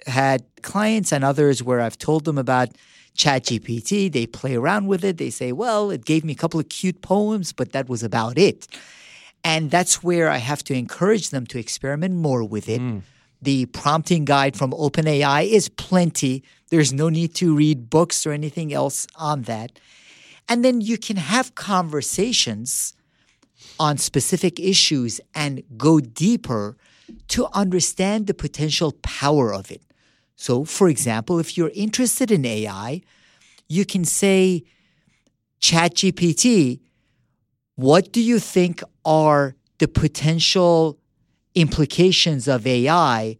had clients and others where I've told them about ChatGPT. They play around with it. They say, well, it gave me a couple of cute poems, but that was about it. And that's where I have to encourage them to experiment more with it. Mm. The prompting guide from OpenAI is plenty. There's no need to read books or anything else on that. And then you can have conversations on specific issues and go deeper to understand the potential power of it. So, for example, if you're interested in AI, you can say, ChatGPT, what do you think are the potential implications of AI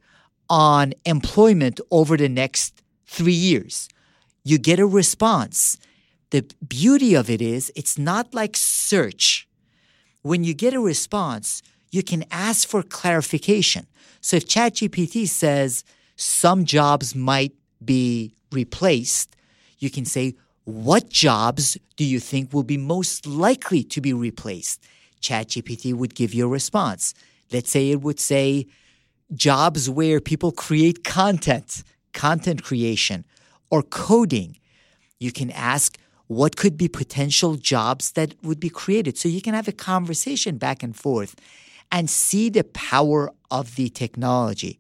on employment over the next three years? You get a response. The beauty of it is, it's not like search when you get a response, you can ask for clarification. So if ChatGPT says some jobs might be replaced, you can say, What jobs do you think will be most likely to be replaced? ChatGPT would give you a response. Let's say it would say, Jobs where people create content content creation, or coding, you can ask what could be potential jobs that would be created. So you can have a conversation back and forth and see the power of the technology.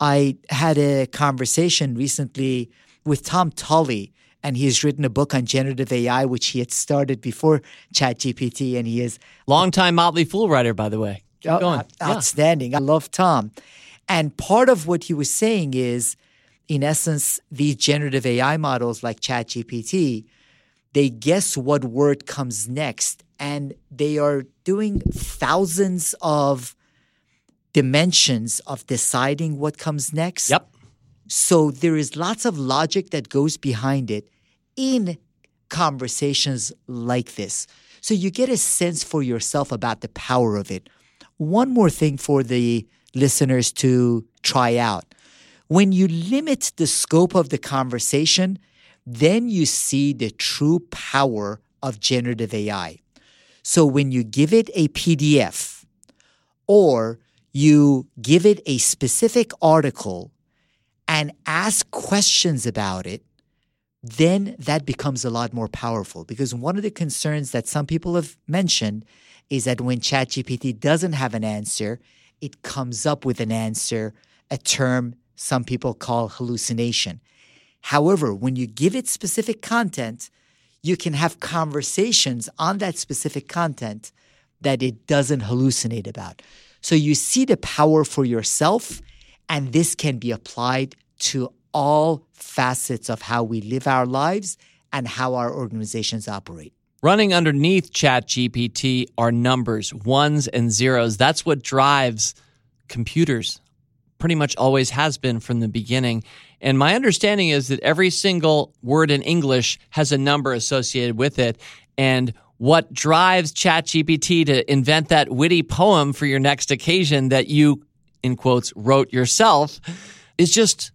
I had a conversation recently with Tom Taulli, and he has written a book on generative AI, which he had started before ChatGPT, and he is longtime Motley Fool writer, by the way. Keep oh, going. outstanding. Yeah. I love Tom, and part of what he was saying is, in essence, these generative AI models like ChatGPT, they guess what word comes next, and they are doing thousands of dimensions of deciding what comes next. Yep. So there is lots of logic that goes behind it in conversations like this. So you get a sense for yourself about the power of it. One more thing for the listeners to try out. When you limit the scope of the conversation, then you see the true power of generative AI. So when you give it a PDF or you give it a specific article and ask questions about it, then that becomes a lot more powerful. Because one of the concerns that some people have mentioned is that when ChatGPT doesn't have an answer, it comes up with an answer, a term some people call hallucination. However, when you give it specific content, you can have conversations on that specific content that it doesn't hallucinate about. So you see the power for yourself, and this can be applied to all facets of how we live our lives and how our organizations operate. Running underneath ChatGPT are numbers, ones and zeros. That's what drives computers. Pretty much always has been from the beginning. And my understanding is that every single word in English has a number associated with it. And what drives ChatGPT to invent that witty poem for your next occasion that you, in quotes, wrote yourself is just,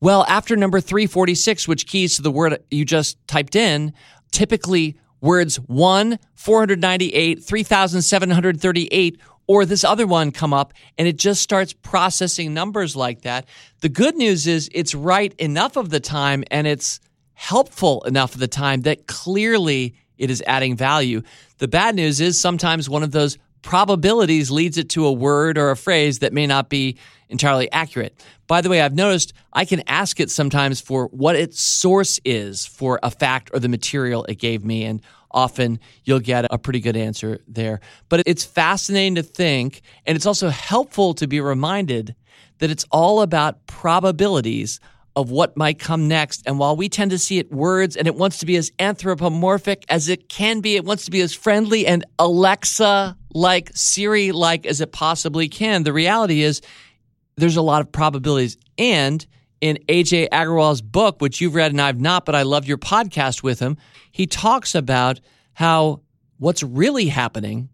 well, after number 346, which keys to the word you just typed in, typically words 1, 498, 3,738, or this other one come up and it just starts processing numbers like that. The good news is it's right enough of the time and it's helpful enough of the time that clearly it is adding value. The bad news is sometimes one of those probabilities leads it to a word or a phrase that may not be entirely accurate. By the way, I've noticed I can ask it sometimes for what its source is for a fact or the material it gave me, and often you'll get a pretty good answer there. But it's fascinating to think, and it's also helpful to be reminded that it's all about probabilities of what might come next. And while we tend to see it words and it wants to be as anthropomorphic as it can be, it wants to be as friendly and Alexa like, Siri like as it possibly can. The reality is there's a lot of probabilities. And in Ajay Agrawal's book, which you've read and I've not, but I love your podcast with him, he talks about how what's really happening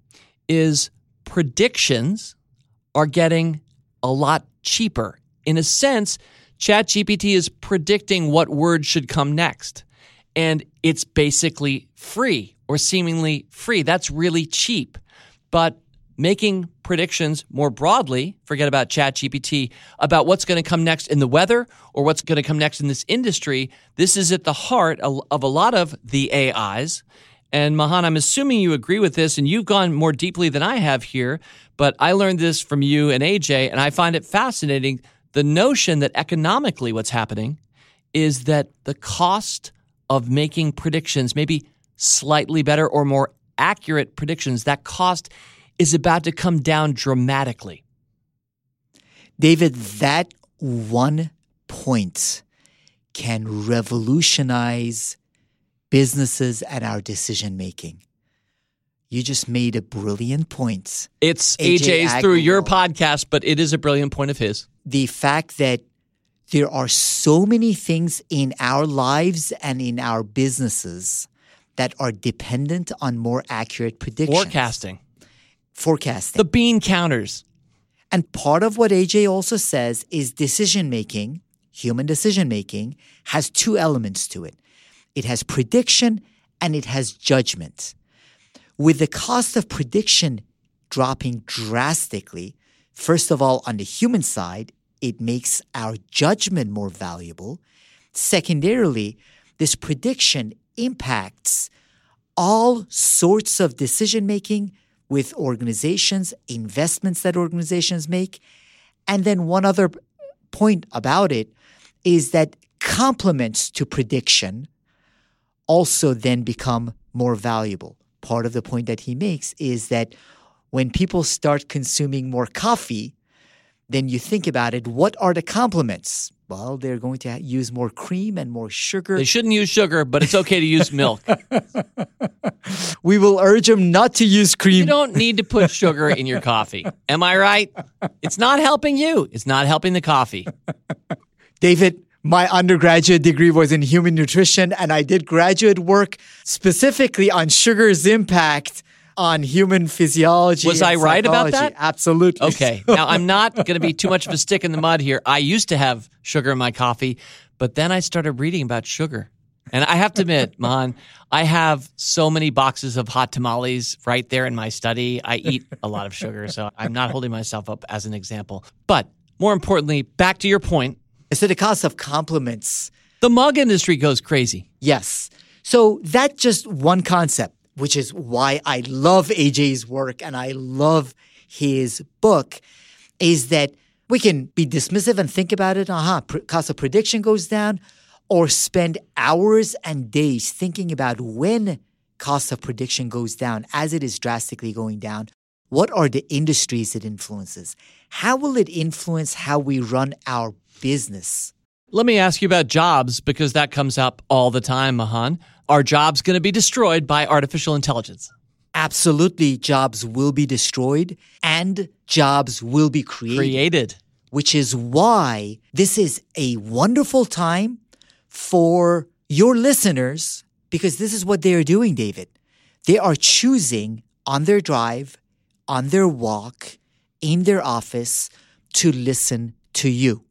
is predictions are getting a lot cheaper. In a sense, ChatGPT is predicting what word should come next. And it's basically free or seemingly free. That's really cheap. But making predictions more broadly, forget about ChatGPT, about what's going to come next in the weather or what's going to come next in this industry, this is at the heart of a lot of the AIs. And Mahan, I'm assuming you agree with this, and you've gone more deeply than I have here, but I learned this from you and Ajay, and I find it fascinating the notion that economically what's happening is that the cost of making predictions, maybe slightly better or more accurate predictions, that cost is about to come down dramatically. David, that one point can revolutionize businesses and our decision making. You just made a brilliant point. It's Ajay Ajay's through your podcast, but it is a brilliant point of his. The fact that there are so many things in our lives and in our businesses that are dependent on more accurate predictions. Forecasting. Forecasting. The bean counters. And part of what Ajay also says is decision making, human decision making, has two elements to it it has prediction and it has judgment with the cost of prediction dropping drastically, first of all, on the human side, it makes our judgment more valuable. Secondarily, this prediction impacts all sorts of decision making with organizations, investments that organizations make. And then one other point about it is that complements to prediction also then become more valuable. Part of the point that he makes is that when people start consuming more coffee, then you think about it, what are the complements? Well, they're going to use more cream and more sugar. They shouldn't use sugar, but it's okay to use milk. [LAUGHS] we will urge them not to use cream. You don't need to put sugar in your coffee. Am I right? It's not helping you, it's not helping the coffee. David, my undergraduate degree was in human nutrition, and I did graduate work specifically on sugar's impact on human physiology. Was I right about that? Absolutely. Okay. [LAUGHS] now, I'm not going to be too much of a stick in the mud here. I used to have sugar in my coffee, but then I started reading about sugar. And I have to admit, [LAUGHS] Mon, I have so many boxes of hot tamales right there in my study. I eat a lot of sugar, so I'm not holding myself up as an example. But more importantly, back to your point. So the cost of complements. The mug industry goes crazy. Yes. So that's just one concept which is why I love Ajay's work and I love his book, is that we can be dismissive and think about it. Aha, uh-huh, cost of prediction goes down, or spend hours and days thinking about when cost of prediction goes down as it is drastically going down. What are the industries it influences? How will it influence how we run our business? Let me ask you about jobs because that comes up all the time, Mahan. Are jobs going to be destroyed by artificial intelligence? Absolutely, jobs will be destroyed and jobs will be created. Created. Which is why this is a wonderful time for your listeners because this is what they are doing, David. They are choosing on their drive, on their walk, in their office to listen to you.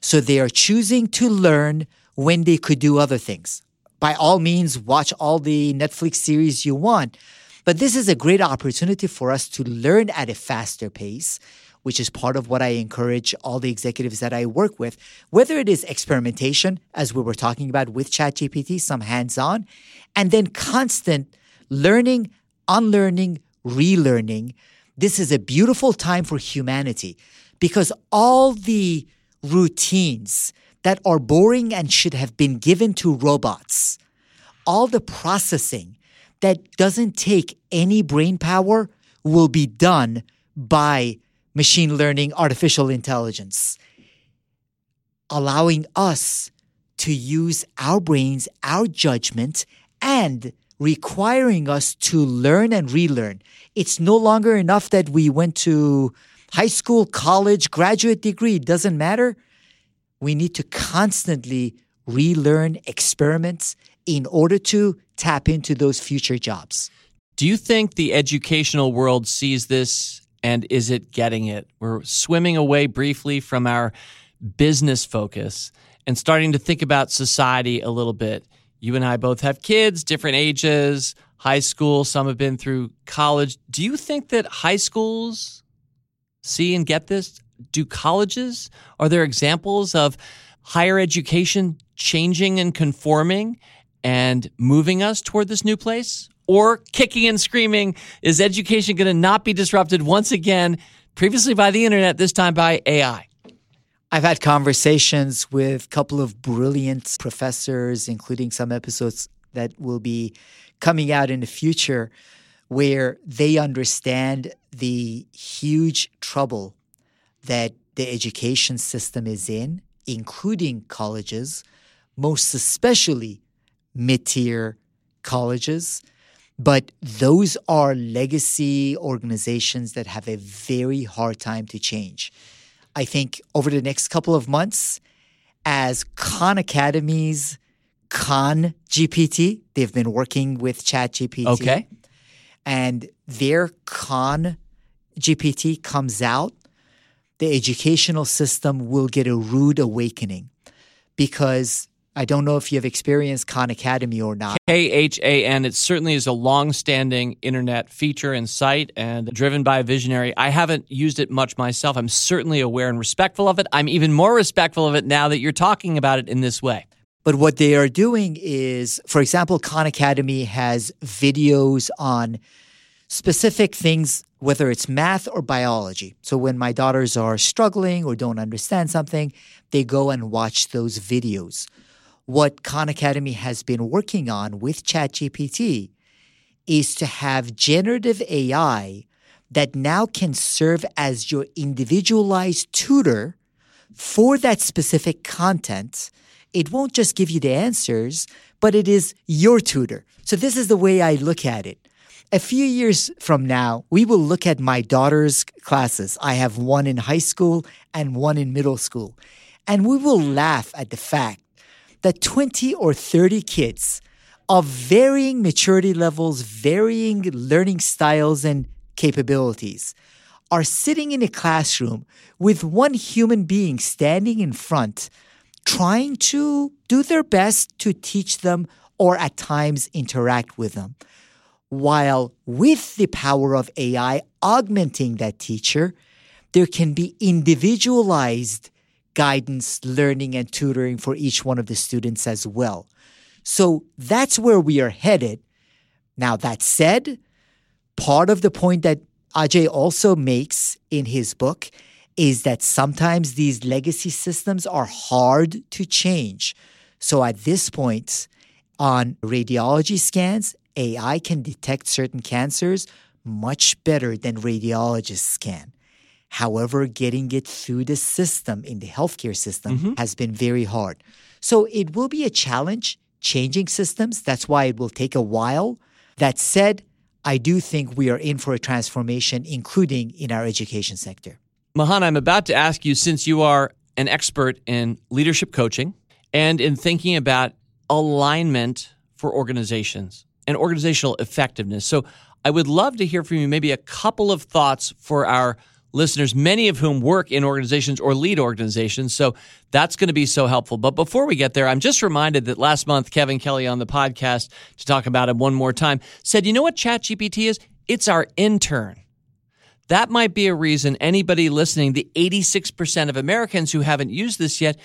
So they are choosing to learn when they could do other things. By all means, watch all the Netflix series you want. But this is a great opportunity for us to learn at a faster pace, which is part of what I encourage all the executives that I work with, whether it is experimentation, as we were talking about with ChatGPT, some hands on, and then constant learning, unlearning, relearning. This is a beautiful time for humanity because all the routines that are boring and should have been given to robots. All the processing that doesn't take any brain power will be done by machine learning, artificial intelligence, allowing us to use our brains, our judgment, and requiring us to learn and relearn. It's no longer enough that we went to high school, college, graduate degree, doesn't matter. We need to constantly relearn experiments in order to tap into those future jobs. Do you think the educational world sees this and is it getting it? We're swimming away briefly from our business focus and starting to think about society a little bit. You and I both have kids, different ages, high school, some have been through college. Do you think that high schools see and get this? Do colleges, are there examples of higher education changing and conforming and moving us toward this new place? Or kicking and screaming, is education going to not be disrupted once again, previously by the internet, this time by AI? I've had conversations with a couple of brilliant professors, including some episodes that will be coming out in the future, where they understand the huge trouble that the education system is in, including colleges, most especially mid tier colleges. But those are legacy organizations that have a very hard time to change. I think over the next couple of months, as Khan Academies, Khan GPT, they've been working with ChatGPT. Okay. And their Khan GPT comes out, the educational system will get a rude awakening because I don't know if you have experienced Khan Academy or not. K H A N. It certainly is a long standing internet feature and site and driven by a visionary. I haven't used it much myself. I'm certainly aware and respectful of it. I'm even more respectful of it now that you're talking about it in this way. But what they are doing is, for example, Khan Academy has videos on specific things, whether it's math or biology. So when my daughters are struggling or don't understand something, they go and watch those videos what Khan Academy has been working on with ChatGPT is to have generative AI that now can serve as your individualized tutor for that specific content. It won't just give you the answers, but it is your tutor. So, this is the way I look at it. A few years from now, we will look at my daughter's classes. I have one in high school and one in middle school. And we will laugh at the fact that 20 or 30 kids of varying maturity levels, varying learning styles and capabilities are sitting in a classroom with one human being standing in front, trying to do their best to teach them or at times interact with them. While with the power of AI augmenting that teacher, there can be individualized guidance, learning, and tutoring for each one of the students as well. So that's where we are headed. Now, that said, part of the point that Ajay also makes in his book is that sometimes these legacy systems are hard to change. So at this point, on radiology scans, AI can detect certain cancers much better than radiologists can. However, getting it through the system in the healthcare system mm-hmm. has been very hard. So it will be a challenge changing systems. That's why it will take a while. That said, I do think we are in for a transformation, including in our education sector. Mahan, I'm about to ask you since you are an expert in leadership coaching and in thinking about alignment for organizations and organizational effectiveness. So I would love to hear from you maybe a couple of thoughts for our listeners, many of whom work in organizations or lead organizations. So that's going to be so helpful. But before we get there, I'm just reminded that last month, Kevin Kelly on the podcast to talk about it one more time said, you know what ChatGPT is? It's our intern. That might be a reason anybody listening, the 86% of Americans who haven't used this yet,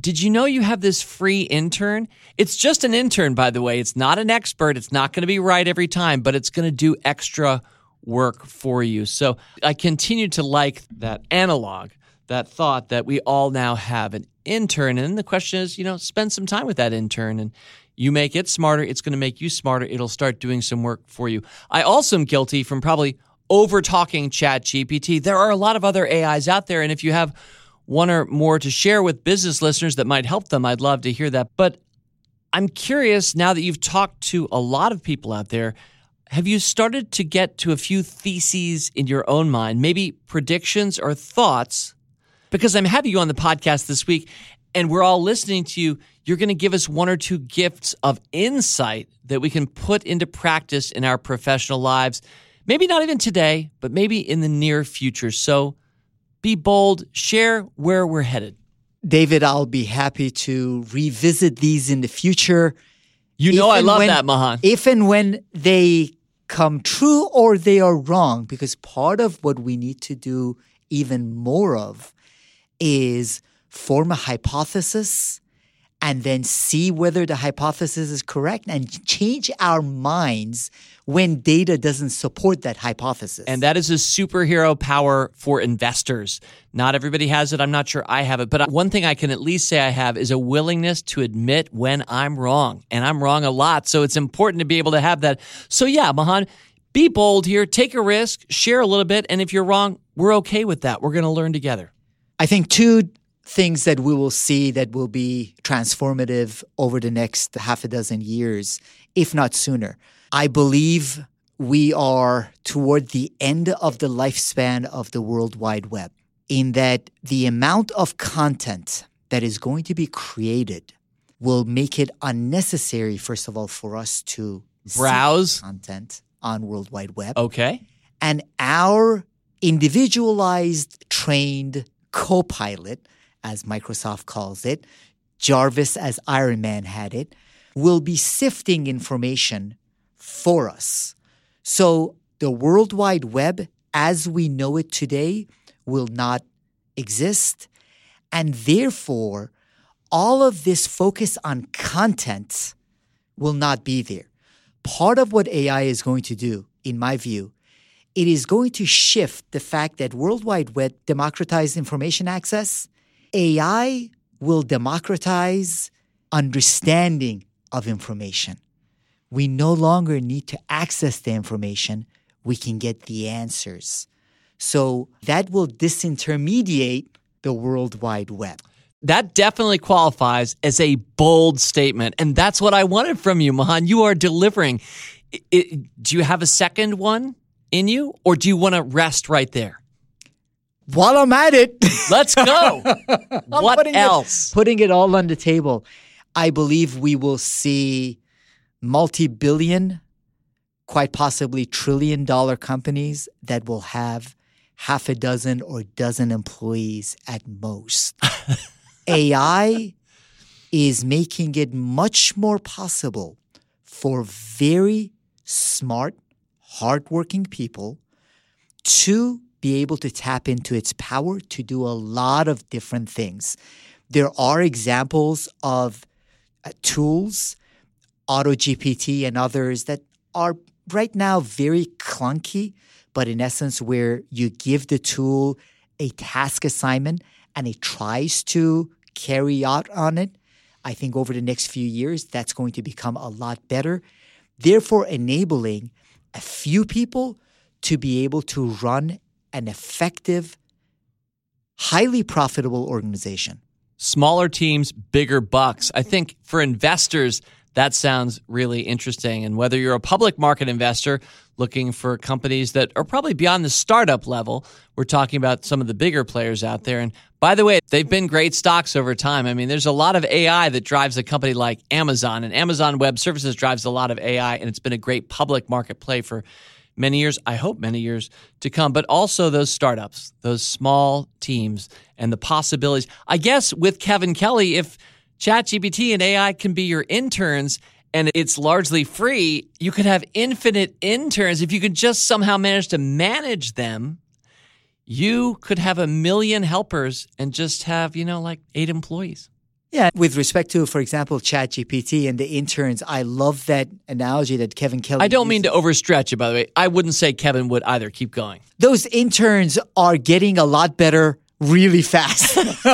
did you know you have this free intern? It's just an intern, by the way. It's not an expert. It's not going to be right every time, but it's going to do extra work for you. So I continue to like that analog, that thought that we all now have an intern. And the question is, you know, spend some time with that intern and you make it smarter. It's going to make you smarter. It'll start doing some work for you. I also am guilty from probably over talking ChatGPT. There are a lot of other AIs out there. And if you have one or more to share with business listeners that might help them, I'd love to hear that. But I'm curious now that you've talked to a lot of people out there, have you started to get to a few theses in your own mind, maybe predictions or thoughts? Because I'm having you on the podcast this week and we're all listening to you. You're going to give us one or two gifts of insight that we can put into practice in our professional lives. Maybe not even today, but maybe in the near future. So be bold, share where we're headed. David, I'll be happy to revisit these in the future. You know, I love when, that, Mahan. If and when they come true or they are wrong because part of what we need to do even more of is form a hypothesis and then see whether the hypothesis is correct and change our minds when data doesn't support that hypothesis. And that is a superhero power for investors. Not everybody has it. I'm not sure I have it. But one thing I can at least say I have is a willingness to admit when I'm wrong. And I'm wrong a lot. So it's important to be able to have that. So, yeah, Mahan, be bold here, take a risk, share a little bit. And if you're wrong, we're okay with that. We're going to learn together. I think two things that we will see that will be transformative over the next half a dozen years, if not sooner. I believe we are toward the end of the lifespan of the World Wide Web, in that the amount of content that is going to be created will make it unnecessary, first of all, for us to browse content on World Wide Web. Okay. And our individualized, trained co pilot, as Microsoft calls it, Jarvis, as Iron Man had it, will be sifting information for us. So the World Wide Web, as we know it today, will not exist. And therefore, all of this focus on content will not be there. Part of what AI is going to do, in my view, it is going to shift the fact that World Wide Web democratized information access. AI will democratize understanding of information. We no longer need to access the information, we can get the answers. So that will disintermediate the World Wide Web. That definitely qualifies as a bold statement. And that's what I wanted from you, Mahan. You are delivering. It, it, do you have a second one in you, or do you want to rest right there? While I'm at it, [LAUGHS] let's go. what putting else? It, putting it all on the table. I believe we will see multi billion, quite possibly trillion dollar companies that will have half a dozen or dozen employees at most. [LAUGHS] AI is making it much more possible for very smart, hardworking people to be able to tap into its power to do a lot of different things. There are examples of uh, tools, AutoGPT and others that are right now very clunky, but in essence, where you give the tool a task assignment and it tries to carry out on it. I think over the next few years, that's going to become a lot better. Therefore, enabling a few people to be able to run an effective, highly profitable organization. Smaller teams, bigger bucks. I think for investors, that sounds really interesting. And whether you're a public market investor looking for companies that are probably beyond the startup level, we're talking about some of the bigger players out there. And by the way, they've been great stocks over time. I mean, there's a lot of AI that drives a company like Amazon, and Amazon Web Services drives a lot of AI, and it's been a great public market play for many years, I hope many years to come, but also those startups, those small teams, and the possibilities. I guess with Kevin Kelly, if ChatGPT and AI can be your interns and it's largely free, you could have infinite interns. If you could just somehow manage to manage them, you could have a million helpers and just have, you know, like eight employees. Yeah, with respect to, for example, ChatGPT and the interns, I love that analogy that Kevin Kelly. I don't mean to overstretch it, by the way. I wouldn't say Kevin would either. Keep going. Those interns are getting a lot better really fast. [LAUGHS]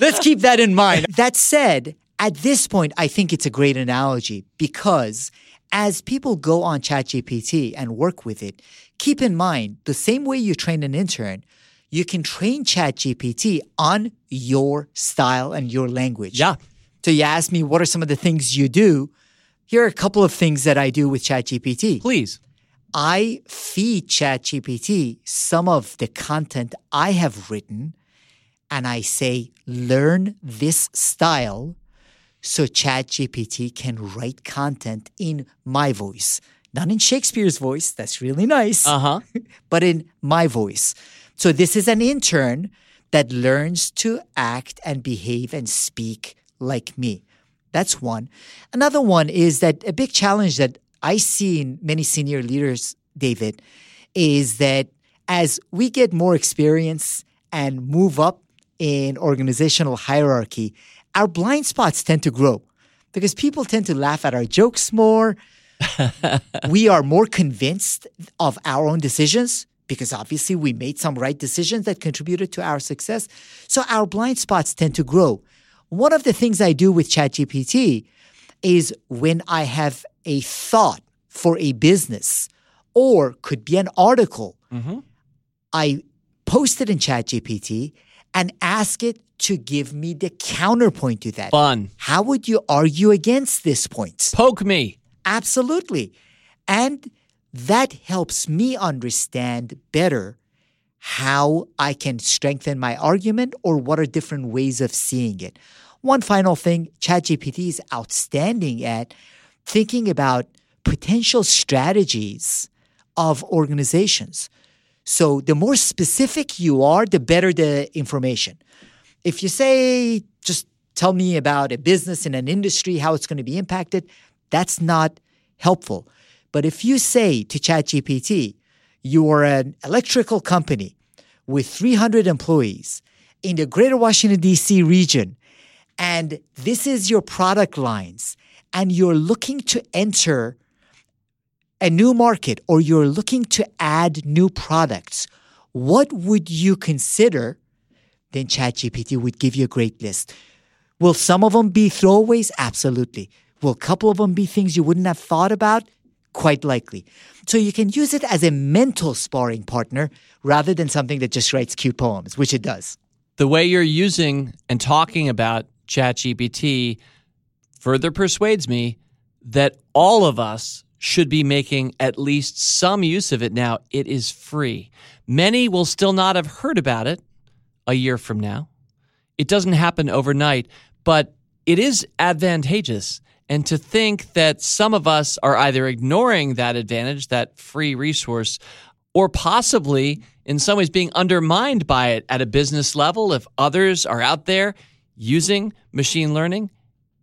Let's keep that in mind. That said, at this point, I think it's a great analogy because as people go on ChatGPT and work with it, keep in mind the same way you train an intern, you can train ChatGPT on your style and your language. Yeah. So you ask me, what are some of the things you do? Here are a couple of things that I do with ChatGPT. Please. I feed ChatGPT some of the content I have written and I say, learn this style so ChatGPT can write content in my voice. Not in Shakespeare's voice, that's really nice, Uh huh. [LAUGHS] but in my voice. So this is an intern that learns to act and behave and speak like me. That's one. Another one is that a big challenge that I see in many senior leaders, David, is that as we get more experience and move up in organizational hierarchy, our blind spots tend to grow because people tend to laugh at our jokes more. [LAUGHS] we are more convinced of our own decisions because obviously we made some right decisions that contributed to our success. So our blind spots tend to grow. One of the things I do with ChatGPT is when I have a thought for a business or could be an article, mm-hmm. I post it in ChatGPT and ask it to give me the counterpoint to that. Fun. How would you argue against this point? Poke me. Absolutely. And that helps me understand better how I can strengthen my argument or what are different ways of seeing it. One final thing ChatGPT is outstanding at thinking about potential strategies of organizations. So the more specific you are, the better the information. If you say, just tell me about a business in an industry, how it's going to be impacted, that's not helpful. But if you say to ChatGPT, you are an electrical company with 300 employees in the greater Washington, D.C. region, and this is your product lines, and you're looking to enter a new market or you're looking to add new products, what would you consider? Then ChatGPT would give you a great list. Will some of them be throwaways? Absolutely. Will a couple of them be things you wouldn't have thought about? Quite likely. So you can use it as a mental sparring partner rather than something that just writes cute poems, which it does. The way you're using and talking about ChatGPT further persuades me that all of us should be making at least some use of it now. It is free. Many will still not have heard about it a year from now. It doesn't happen overnight, but it is advantageous. And to think that some of us are either ignoring that advantage, that free resource, or possibly in some ways being undermined by it at a business level if others are out there using machine learning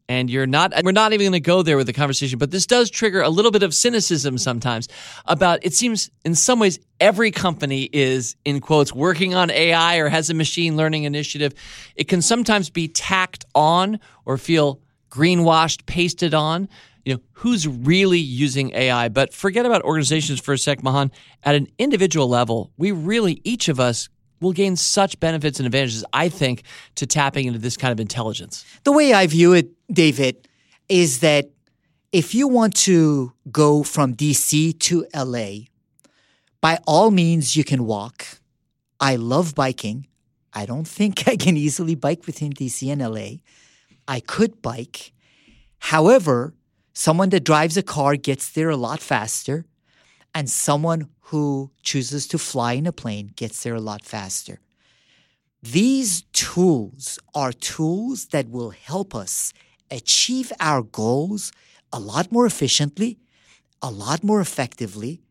and you're not we're not even going to go there with the conversation but this does trigger a little bit of cynicism sometimes about it seems in some ways every company is in quotes working on AI or has a machine learning initiative. It can sometimes be tacked on or feel greenwashed pasted on you know who's really using AI but forget about organizations for a sec Mahan at an individual level we really each of us will gain such benefits and advantages, I think, to tapping into this kind of intelligence. The way I view it, David, is that if you want to go from DC to LA, by all means, you can walk. I love biking. I don't [LAUGHS] think I can easily bike between DC and LA. I could bike. However, someone that drives a car gets there a lot faster, and someone who chooses to fly in a plane gets there a lot faster. These tools are tools that will help us achieve our goals a lot more efficiently, a lot more effectively.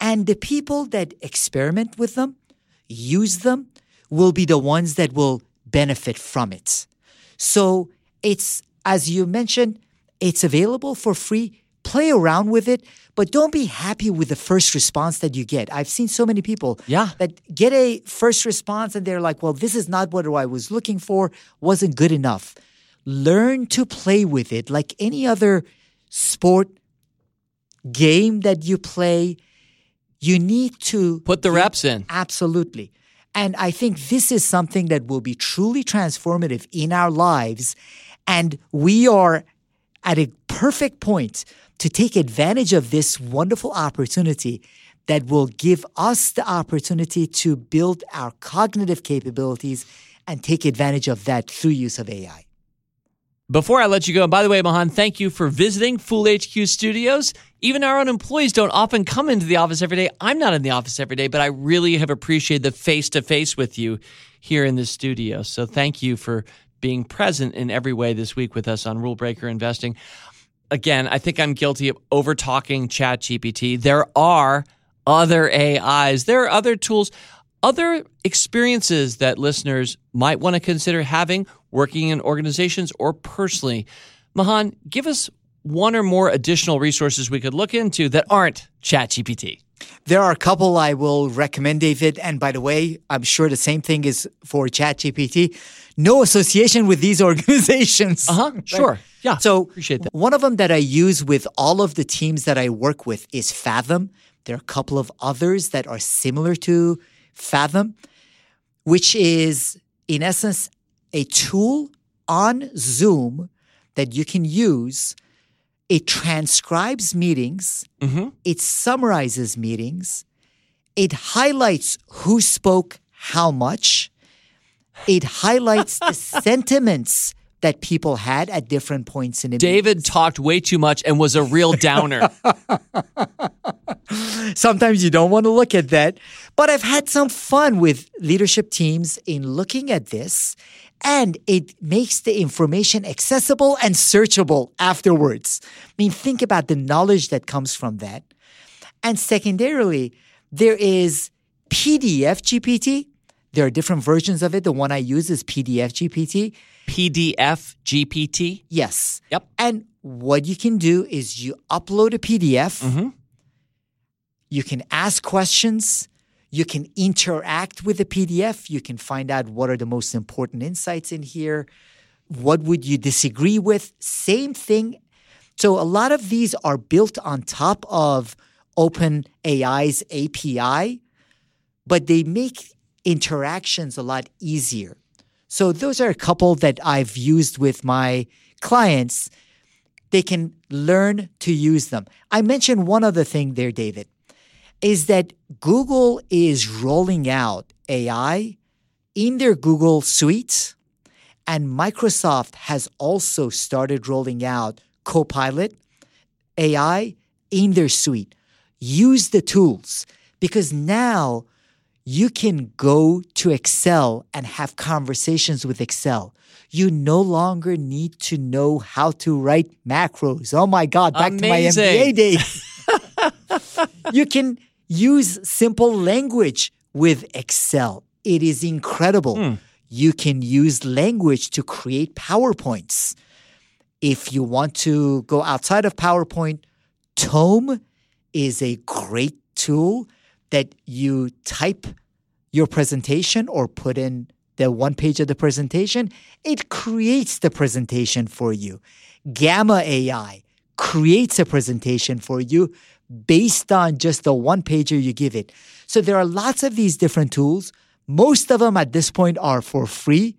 And the people that experiment with them, use them, will be the ones that will benefit from it. So it's, as you mentioned, it's available for free. Play around with it, but don't be happy with the first response that you get. I've seen so many people yeah. that get a first response and they're like, well, this is not what I was looking for, wasn't good enough. Learn to play with it like any other sport game that you play. You need to put the reps in. Absolutely. And I think this is something that will be truly transformative in our lives. And we are at a perfect point to take advantage of this wonderful opportunity that will give us the opportunity to build our cognitive capabilities and take advantage of that through use of AI. Before I let you go, and by the way, Mahan, thank you for visiting Fool HQ Studios. Even our own employees don't often come into the office every day. I'm not in the office every day, but I really have appreciated the face to face with you here in the studio. So thank you for being present in every way this week with us on Rule Breaker Investing. Again, I think I'm guilty of over talking ChatGPT. There are other AIs, there are other tools, other experiences that listeners might want to consider having working in organizations or personally. Mahan, give us one or more additional resources we could look into that aren't ChatGPT. There are a couple I will recommend, David. And by the way, I'm sure the same thing is for ChatGPT. No association with these [LAUGHS] organizations. Uh huh. Sure. Right? Yeah. So appreciate that. One of them that I use with all of the teams that I work with is Fathom. There are a couple of others that are similar to Fathom, which is in essence a tool on Zoom that you can use it transcribes meetings, mm-hmm. it summarizes meetings, it highlights who spoke how much, it highlights the [LAUGHS] sentiments that people had at different points in the David meetings. talked way too much and was a real downer. [LAUGHS] Sometimes you don't want to look at that. But I've had some fun with leadership teams in looking at this and it makes the information accessible and searchable afterwards. I mean, think about the knowledge that comes from that. And secondarily, there is PDF GPT There are different versions of it. The one I use is PDF GPT. PDF GPT? Yes. Yep. And what you can do is you upload a PDF. Mm-hmm. You can ask questions. You can interact with the PDF. You can find out what are the most important insights in here. What would you disagree with? Same thing. So a lot of these are built on top of OpenAI's API, but they make interactions a lot easier. So those are a couple that I've used with my clients. They can learn to use them. I mentioned one other thing there, David, is that Google is rolling out AI in their Google Suite, and Microsoft has also started rolling out Copilot AI in their suite. Use the tools because now you can go to Excel and have conversations with Excel. You no longer need to know how to write macros. Oh my God, back Amazing. to my MBA days. [LAUGHS] you can use simple language with Excel. It is incredible. Hmm. You can use language to create PowerPoints. If you want to go outside of PowerPoint, Tome is a great tool that you type your presentation or put in the one page of the presentation, it creates the presentation for you. Gamma AI creates a presentation for you based on just the one pager you give it. So there are lots of these different tools. Most of them at this point are for free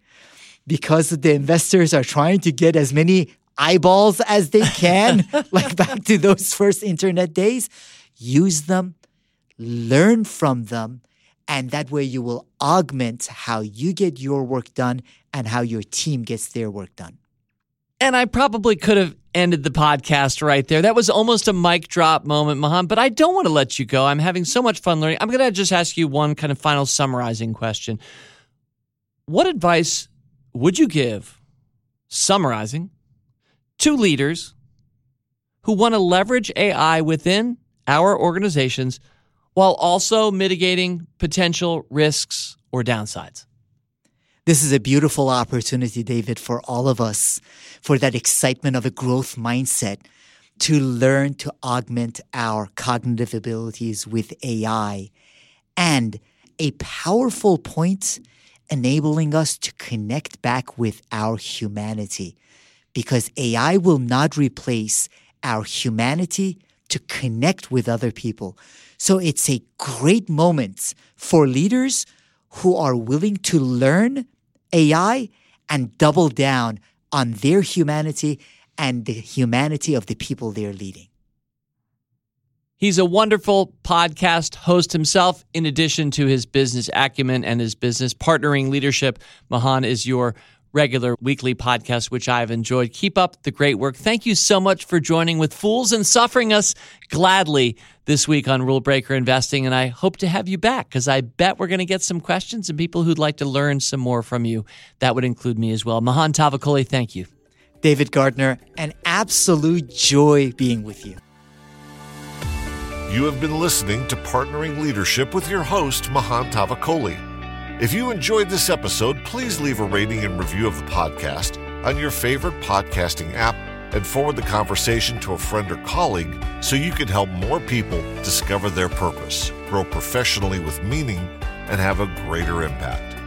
because the investors are trying to get as many eyeballs as they can, [LAUGHS] [LAUGHS] like back to those first internet days. Use them, learn from them, and that way you will augment how you get your work done and how your team gets their work done. And I probably could have ended the podcast right there. That was almost a mic drop moment, Mahan, but I don't want to let you go. I'm having so much fun learning. I'm going to just ask you one kind of final summarizing question. What advice would you give, summarizing, to leaders who want to leverage AI within our organizations while also mitigating potential risks or downsides? This is a beautiful opportunity, David, for all of us, for that excitement of a growth mindset to learn to augment our cognitive abilities with AI and a powerful point enabling us to connect back with our humanity because AI will not replace our humanity to connect with other people. So it's a great moment for leaders who are willing to learn AI and double down on their humanity and the humanity of the people they're leading. He's a wonderful podcast host himself, in addition to his business acumen and his business partnering leadership. Mahan is your regular weekly podcast, which I've enjoyed. Keep up the great work. Thank you so much for joining with Fools and Suffering us gladly this week on Rule Breaker Investing. And I hope to have you back because I bet we're going to get some questions and people who'd like to learn some more from you. That would include me as well. Mahan Tavakoli, thank you. David Gardner, an absolute joy being with you. You have been listening to Partnering Leadership with your host, Mahan Tavakoli. If you enjoyed this episode, please leave a rating and review of the podcast on your favorite podcasting app and forward the conversation to a friend or colleague so you can help more people discover their purpose, grow professionally with meaning, and have a greater impact.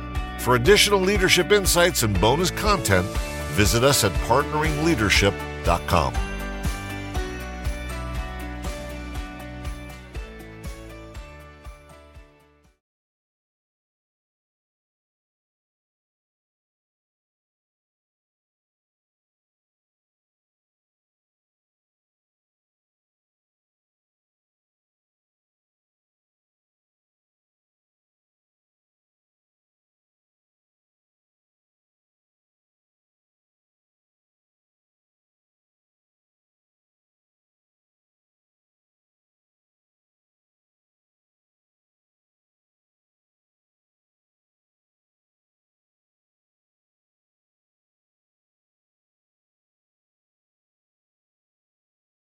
For additional leadership insights and bonus content, visit us at partneringleadership.com.